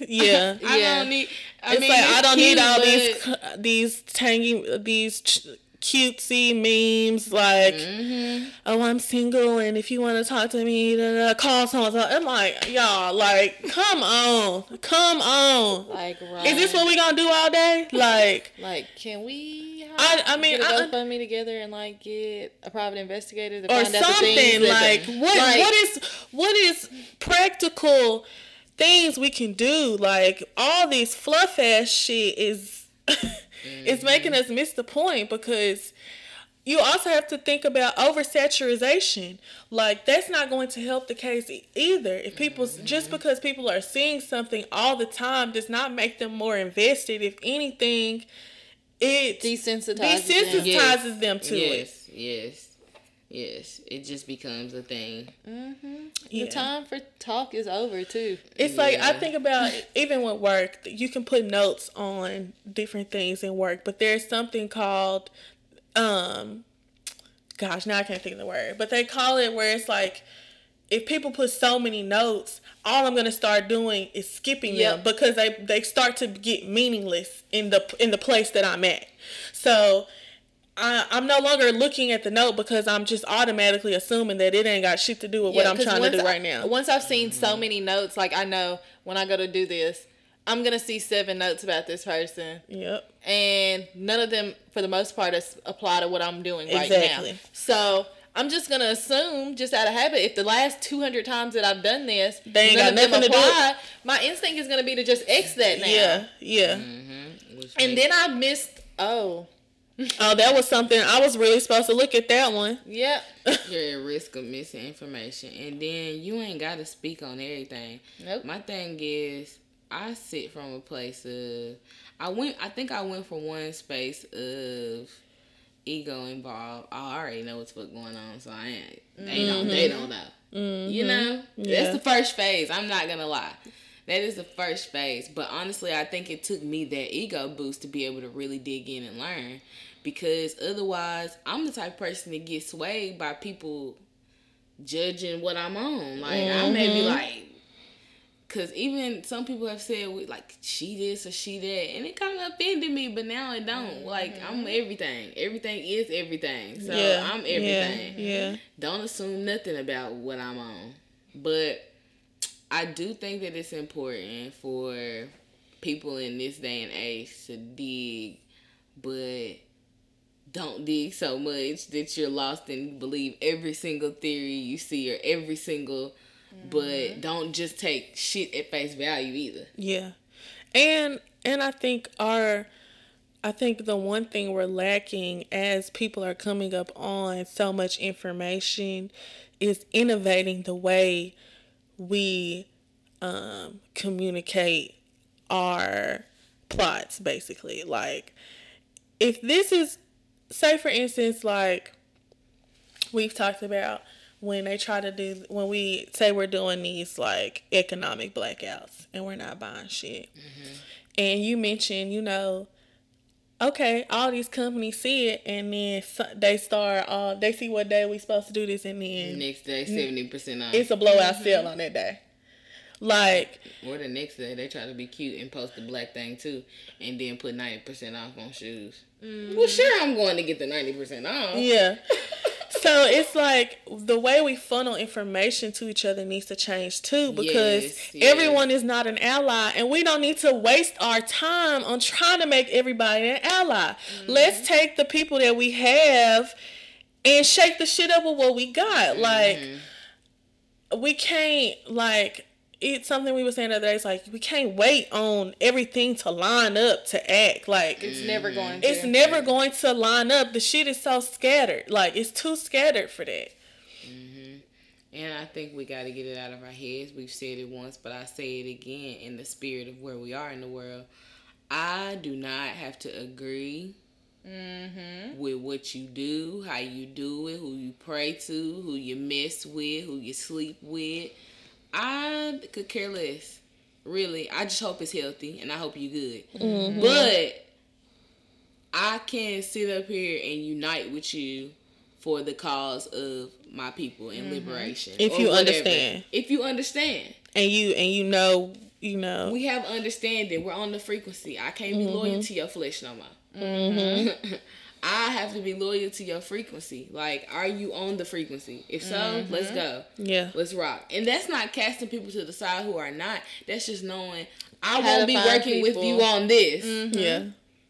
yeah I Yeah. don't need. I it's mean, like I don't need all these these tangy these ch- cutesy memes like Mm-hmm. oh I'm single and if you want to talk to me da, da, call someone I'm like y'all like come on come on Like, right. is this what we gonna do all day like Like, can we? have- I- I mean, get a GoFundMe together and like get a private investigator to or find out something like what like- what is what is practical things we can do like all these fluff ass shit is <laughs> it's making us miss the point because you also have to think about oversaturation. Like that's not going to help the case either. If people just mm-hmm. because people are seeing something all the time does not make them more invested. If anything it Desensitizes them. desensitizes Yes. them to it. Yes, yes, yes. It just becomes a thing. Yeah. The time for talk is over too. It's like I think about <laughs> even with work, you can put notes on different things in work, but there's something called um gosh, now I can't think of the word. But they call it where it's like if people put so many notes, all I'm gonna start doing is skipping them because they they start to get meaningless in the in the place that I'm at. So I, I'm no longer looking at the note because I'm just automatically assuming that it ain't got shit to do with what I'm trying to do I- right now. Once I've seen so many notes, like I know when I go to do this, I'm gonna see seven notes about this person, Yep. and none of them, for the most part, is apply to what I'm doing right Exactly. now. So I'm just gonna assume, just out of habit, if the last 200 times that I've done this, They ain't none got of them nothing to do my instinct is gonna be to just X that now. Yeah, yeah. Mm-hmm. Which And then I missed. Oh, <laughs> Oh, that was something I was really supposed to look at that one. yep. <laughs> you're at risk of missing information, and then you ain't got to speak on everything. Nope. My thing is, I sit from a place of, I went, I think I went from one space of ego involved. Oh, I already know what's fuck going on, so I ain't. They don't. They mm-hmm. don't know. Mm-hmm. You know, Yeah. that's the first phase. I'm not gonna lie. That is the first phase. But honestly, I think it took me that ego boost to be able to really dig in and learn. Because otherwise, I'm the type of person that gets swayed by people judging what I'm on. Like, I may be mm-hmm. like, because even some people have said, we- like, she this or she that. And it kind of offended me, but now it don't. Mm-hmm. Like, I'm everything. Everything is everything. So yeah, I'm everything Yeah, yeah. don't assume nothing about what I'm on. But I do think that it's important for people in this day and age to dig, but don't dig so much that you're lost and believe every single theory you see or every single but don't just take shit at face value either. Yeah. And and I think our I think the one thing we're lacking as people are coming up on so much information is innovating the way we um, communicate our plots basically like if this is say for instance like we've talked about when they try to do when we say we're doing these like economic blackouts and we're not buying shit and you mentioned you know okay, all these companies see it, and then they start. Uh, they see what day we supposed to do this, and then Next day, seventy percent off. it's a blowout sale on that day. Like, or the next day, they try to be cute and post the black thing too, and then put ninety percent off on shoes. Mm. Well, sure, I'm going to get the ninety percent off. yeah. <laughs> So it's like the way we funnel information to each other needs to change too because Yes, yes. everyone is not an ally and we don't need to waste our time on trying to make everybody an ally. Mm-hmm. Let's take the people that we have and shake the shit up with what we got. Like mm-hmm. we can't like it's something we were saying the other day. It's like we can't wait on everything to line up to act. Like It's never going to. it's never going to line up. The shit is so scattered. Like it's too scattered for that. Mm-hmm. And I think we got to get it out of our heads. We've said it once, but I say it again in the spirit of where we are in the world. I do not have to agree mm-hmm. with what you do, how you do it, who you pray to, who you mess with, who you sleep with. I could care less. Really, I just hope it's healthy and I hope you good. Mm-hmm. But I can sit up here and unite with you for the cause of my people and mm-hmm. liberation. If you whatever. understand. If you understand. And you and you know you know We have understanding. We're on the frequency. I can't be Mm-hmm. loyal to your flesh no more. Mm-hmm. <laughs> I have to be loyal to your frequency. Like, are you on the frequency? If so, Mm-hmm. let's go. yeah. Let's rock. And that's not casting people to the side who are not. That's just knowing I How won't be find working with you on this. Yeah.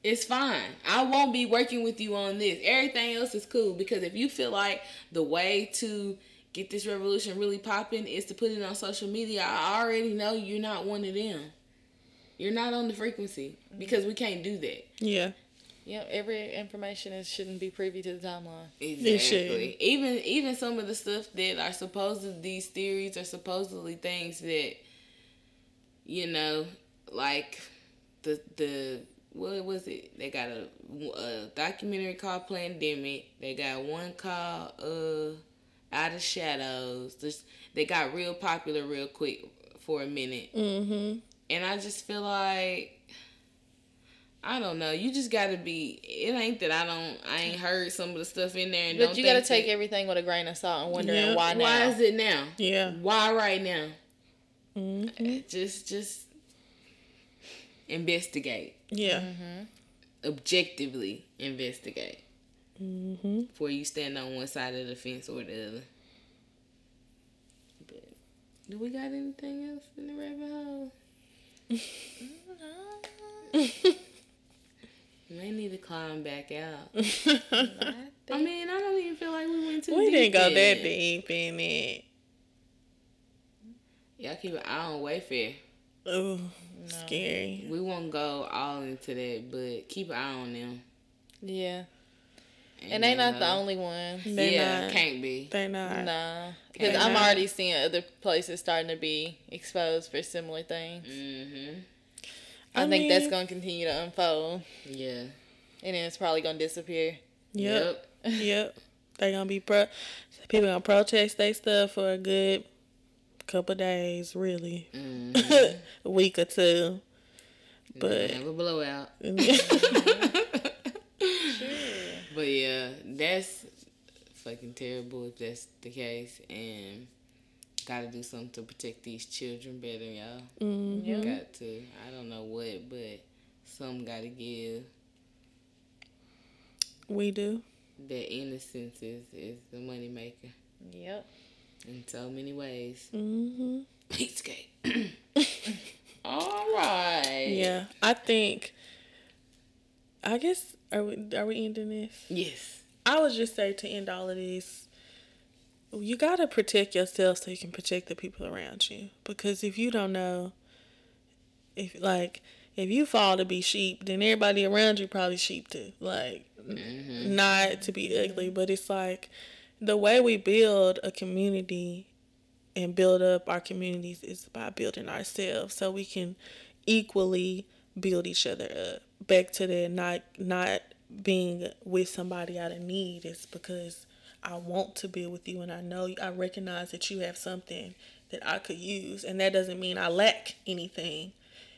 It's fine. I won't be working with you on this. Everything else is cool because if you feel like the way to get this revolution really popping is to put it on social media, I already know you're not one of them. You're not on the frequency because we can't do that. Yeah. Yep, every information is shouldn't be privy to the timeline. Exactly. Even even some of the stuff that are supposed these theories are supposedly things that you know, like the the what was it? They got a, a documentary called Pandemic. They got one called uh Out of Shadows. Just they got real popular real quick for a minute. Mm-hmm. And I just feel like I don't know. You just gotta be. It ain't that I don't. I ain't heard some of the stuff in there. And But don't you got to take that- everything with a grain of salt and wondering Yeah. why now. Why is it now? Yeah. Why right now? Mm-hmm. Just, just investigate. Yeah. Objectively investigate Mm-hmm. before you stand on one side of the fence or the other. But do we got anything else in the rabbit hole? <laughs> May need to climb back out. <laughs> I mean, I don't even feel like we went too We deep. didn't go in that deep in it. Y'all keep an eye on Wayfair. Ooh, scary. We won't go all into that, but keep an eye on them. Yeah. Ain't And they no not the only one. They yeah, not. can't be. They not. Nah. Because I'm already seeing other places starting to be exposed for similar things. Mm-hmm. I, I think that's going to continue to unfold. Yeah. And then it's probably going to disappear. Yep. Yep. They gonna be pro. People gonna protest they stuff for a good couple days, really, Mm-hmm. a <laughs> week or two. But Have a blowout. But yeah, that's fucking terrible if that's the case. And gotta do something to protect these children better, y'all. Mhm. Got to. I don't know what, but some gotta give. we do. That innocence is, is the money maker Yep. in so many ways. hmm Peacecape. <coughs> All right. Yeah, I think. I guess are we are we ending this? Yes. I would just say to end all of this, you gotta protect yourself so you can protect the people around you. Because if you don't know, if like if you fall to be sheep, then everybody around you probably sheep too. Like mm-hmm. not to be ugly, but it's like the way we build a community and build up our communities is by building ourselves so we can equally build each other up. Back to the not not being with somebody out of need is because I want to be with you and I know I recognize that you have something that I could use and that doesn't mean I lack anything.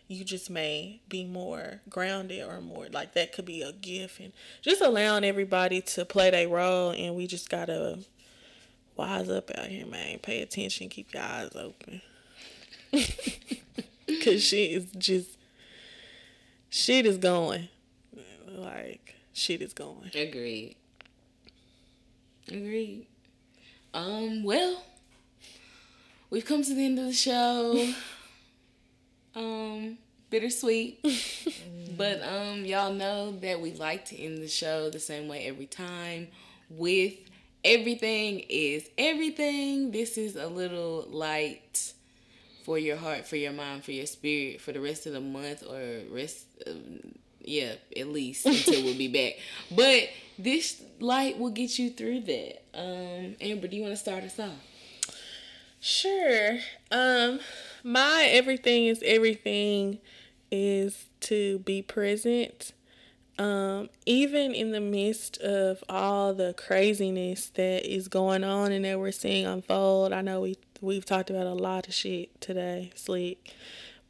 you just may be more grounded or more like that could be a gift and just allowing everybody to play their role and we just gotta wise up out here man pay attention keep your eyes open <laughs> because shit is just shit is going like shit is going Agreed. Agreed. Um, well, we've come to the end of the show. <laughs> Um, bittersweet. <laughs> but um y'all know that we like to end the show the same way every time with everything is everything. This is a little light for your heart, for your mind, for your spirit for the rest of the month or rest of yeah, at least until we'll be back. <laughs> But this light will get you through that. Um, Amber, do you want to start us off? Sure. Um, my everything is everything is to be present. Um, even in the midst of all the craziness that is going on and that we're seeing unfold, I know we we've talked about a lot of shit today, sleep,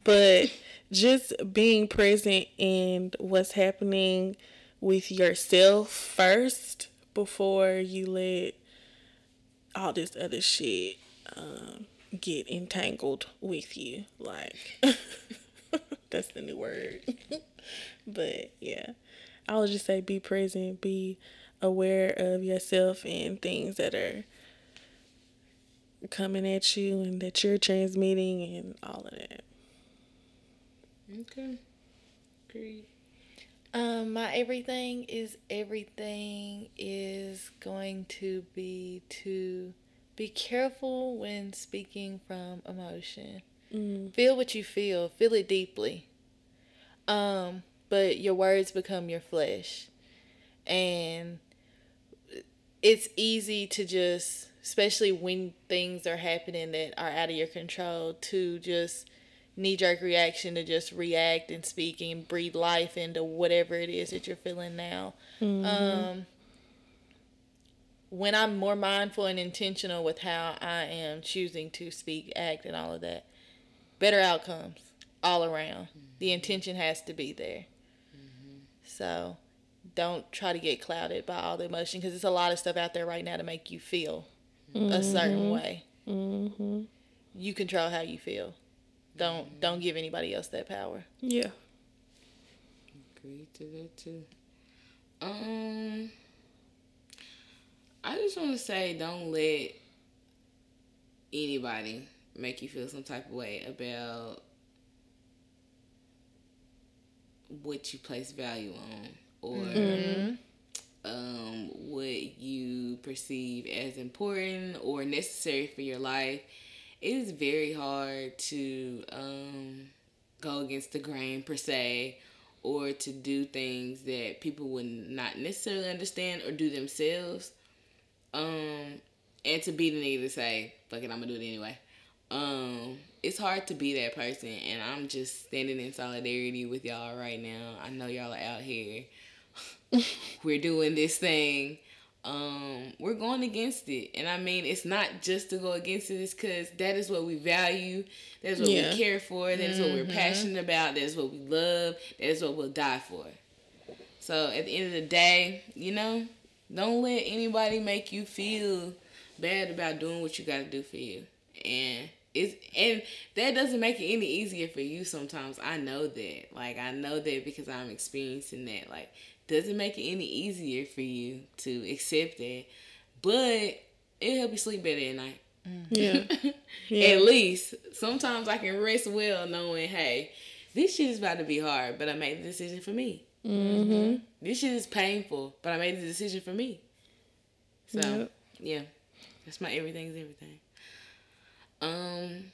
but just being present in what's happening with yourself first before you let all this other shit um, get entangled with you. Like, <laughs> that's the new word. <laughs> but yeah, I would just say be present, be aware of yourself and things that are coming at you and that you're transmitting and all of that. Okay. Agreed. Um, my everything is everything is going to be to be careful when speaking from emotion. Feel what you feel, feel it deeply. Um, but your words become your flesh. And it's easy to just especially when things are happening that are out of your control to just knee jerk reaction to just react and speak and breathe life into whatever it is that you're feeling now. Um, when I'm more mindful and intentional with how I am choosing to speak, act, and all of that, better outcomes all around. The intention has to be there. So don't try to get clouded by all the emotion because there's a lot of stuff out there right now to make you feel a certain way. Mm-hmm. You control how you feel. Don't don't give anybody else that power. Yeah. Agree to that too. Um, I just want to say, don't let anybody make you feel some type of way about what you place value on or um, what you perceive as important or necessary for your life. It is very hard to um, go against the grain per se or to do things that people would not necessarily understand or do themselves. Um, and to be the nigga to say, fuck it, I'm gonna do it anyway. Um, it's hard to be that person, and I'm just standing in solidarity with y'all right now. I know y'all are out here. <laughs> We're doing this thing. Um, we're going against it, and I mean, it's not just to go against it. It's because that is what we value. That is what Yeah. we care for. That is what we're passionate about. That is what we love. That is what we'll die for. So at the end of the day, you know, don't let anybody make you feel bad about doing what you got to do for you. And it's and that doesn't make it any easier for you sometimes. I know that. Like I know that because I'm experiencing that. Like doesn't make it any easier for you to accept that. But it'll help you sleep better at night. Yeah. <laughs> Yeah. At least sometimes I can rest well knowing, hey, this shit is about to be hard, but I made the decision for me. Mm-hmm. This shit is painful, but I made the decision for me. So Yep. yeah, that's my everything's everything. Um,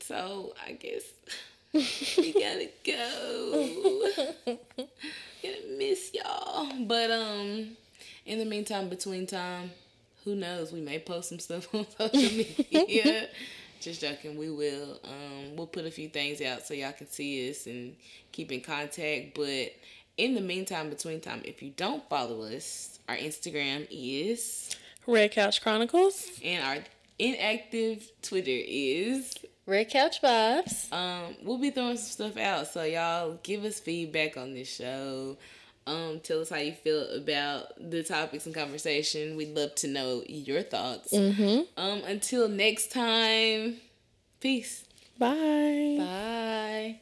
so I guess <laughs> we gotta go. <laughs> Gonna miss y'all, but um, in the meantime, between time, who knows? We may post some stuff <laughs> on social media. <laughs> Just joking, we will. Um, we'll put a few things out so y'all can see us and keep in contact. But in the meantime, between time, if you don't follow us, our Instagram is Red Couch Chronicles. and our inactive Twitter is Red Couch Vibes. Um, we'll be throwing some stuff out, so y'all give us feedback on this show. Um, tell us how you feel about the topics and conversation. We'd love to know your thoughts. Mm-hmm. Um, until next time, peace. Bye. Bye.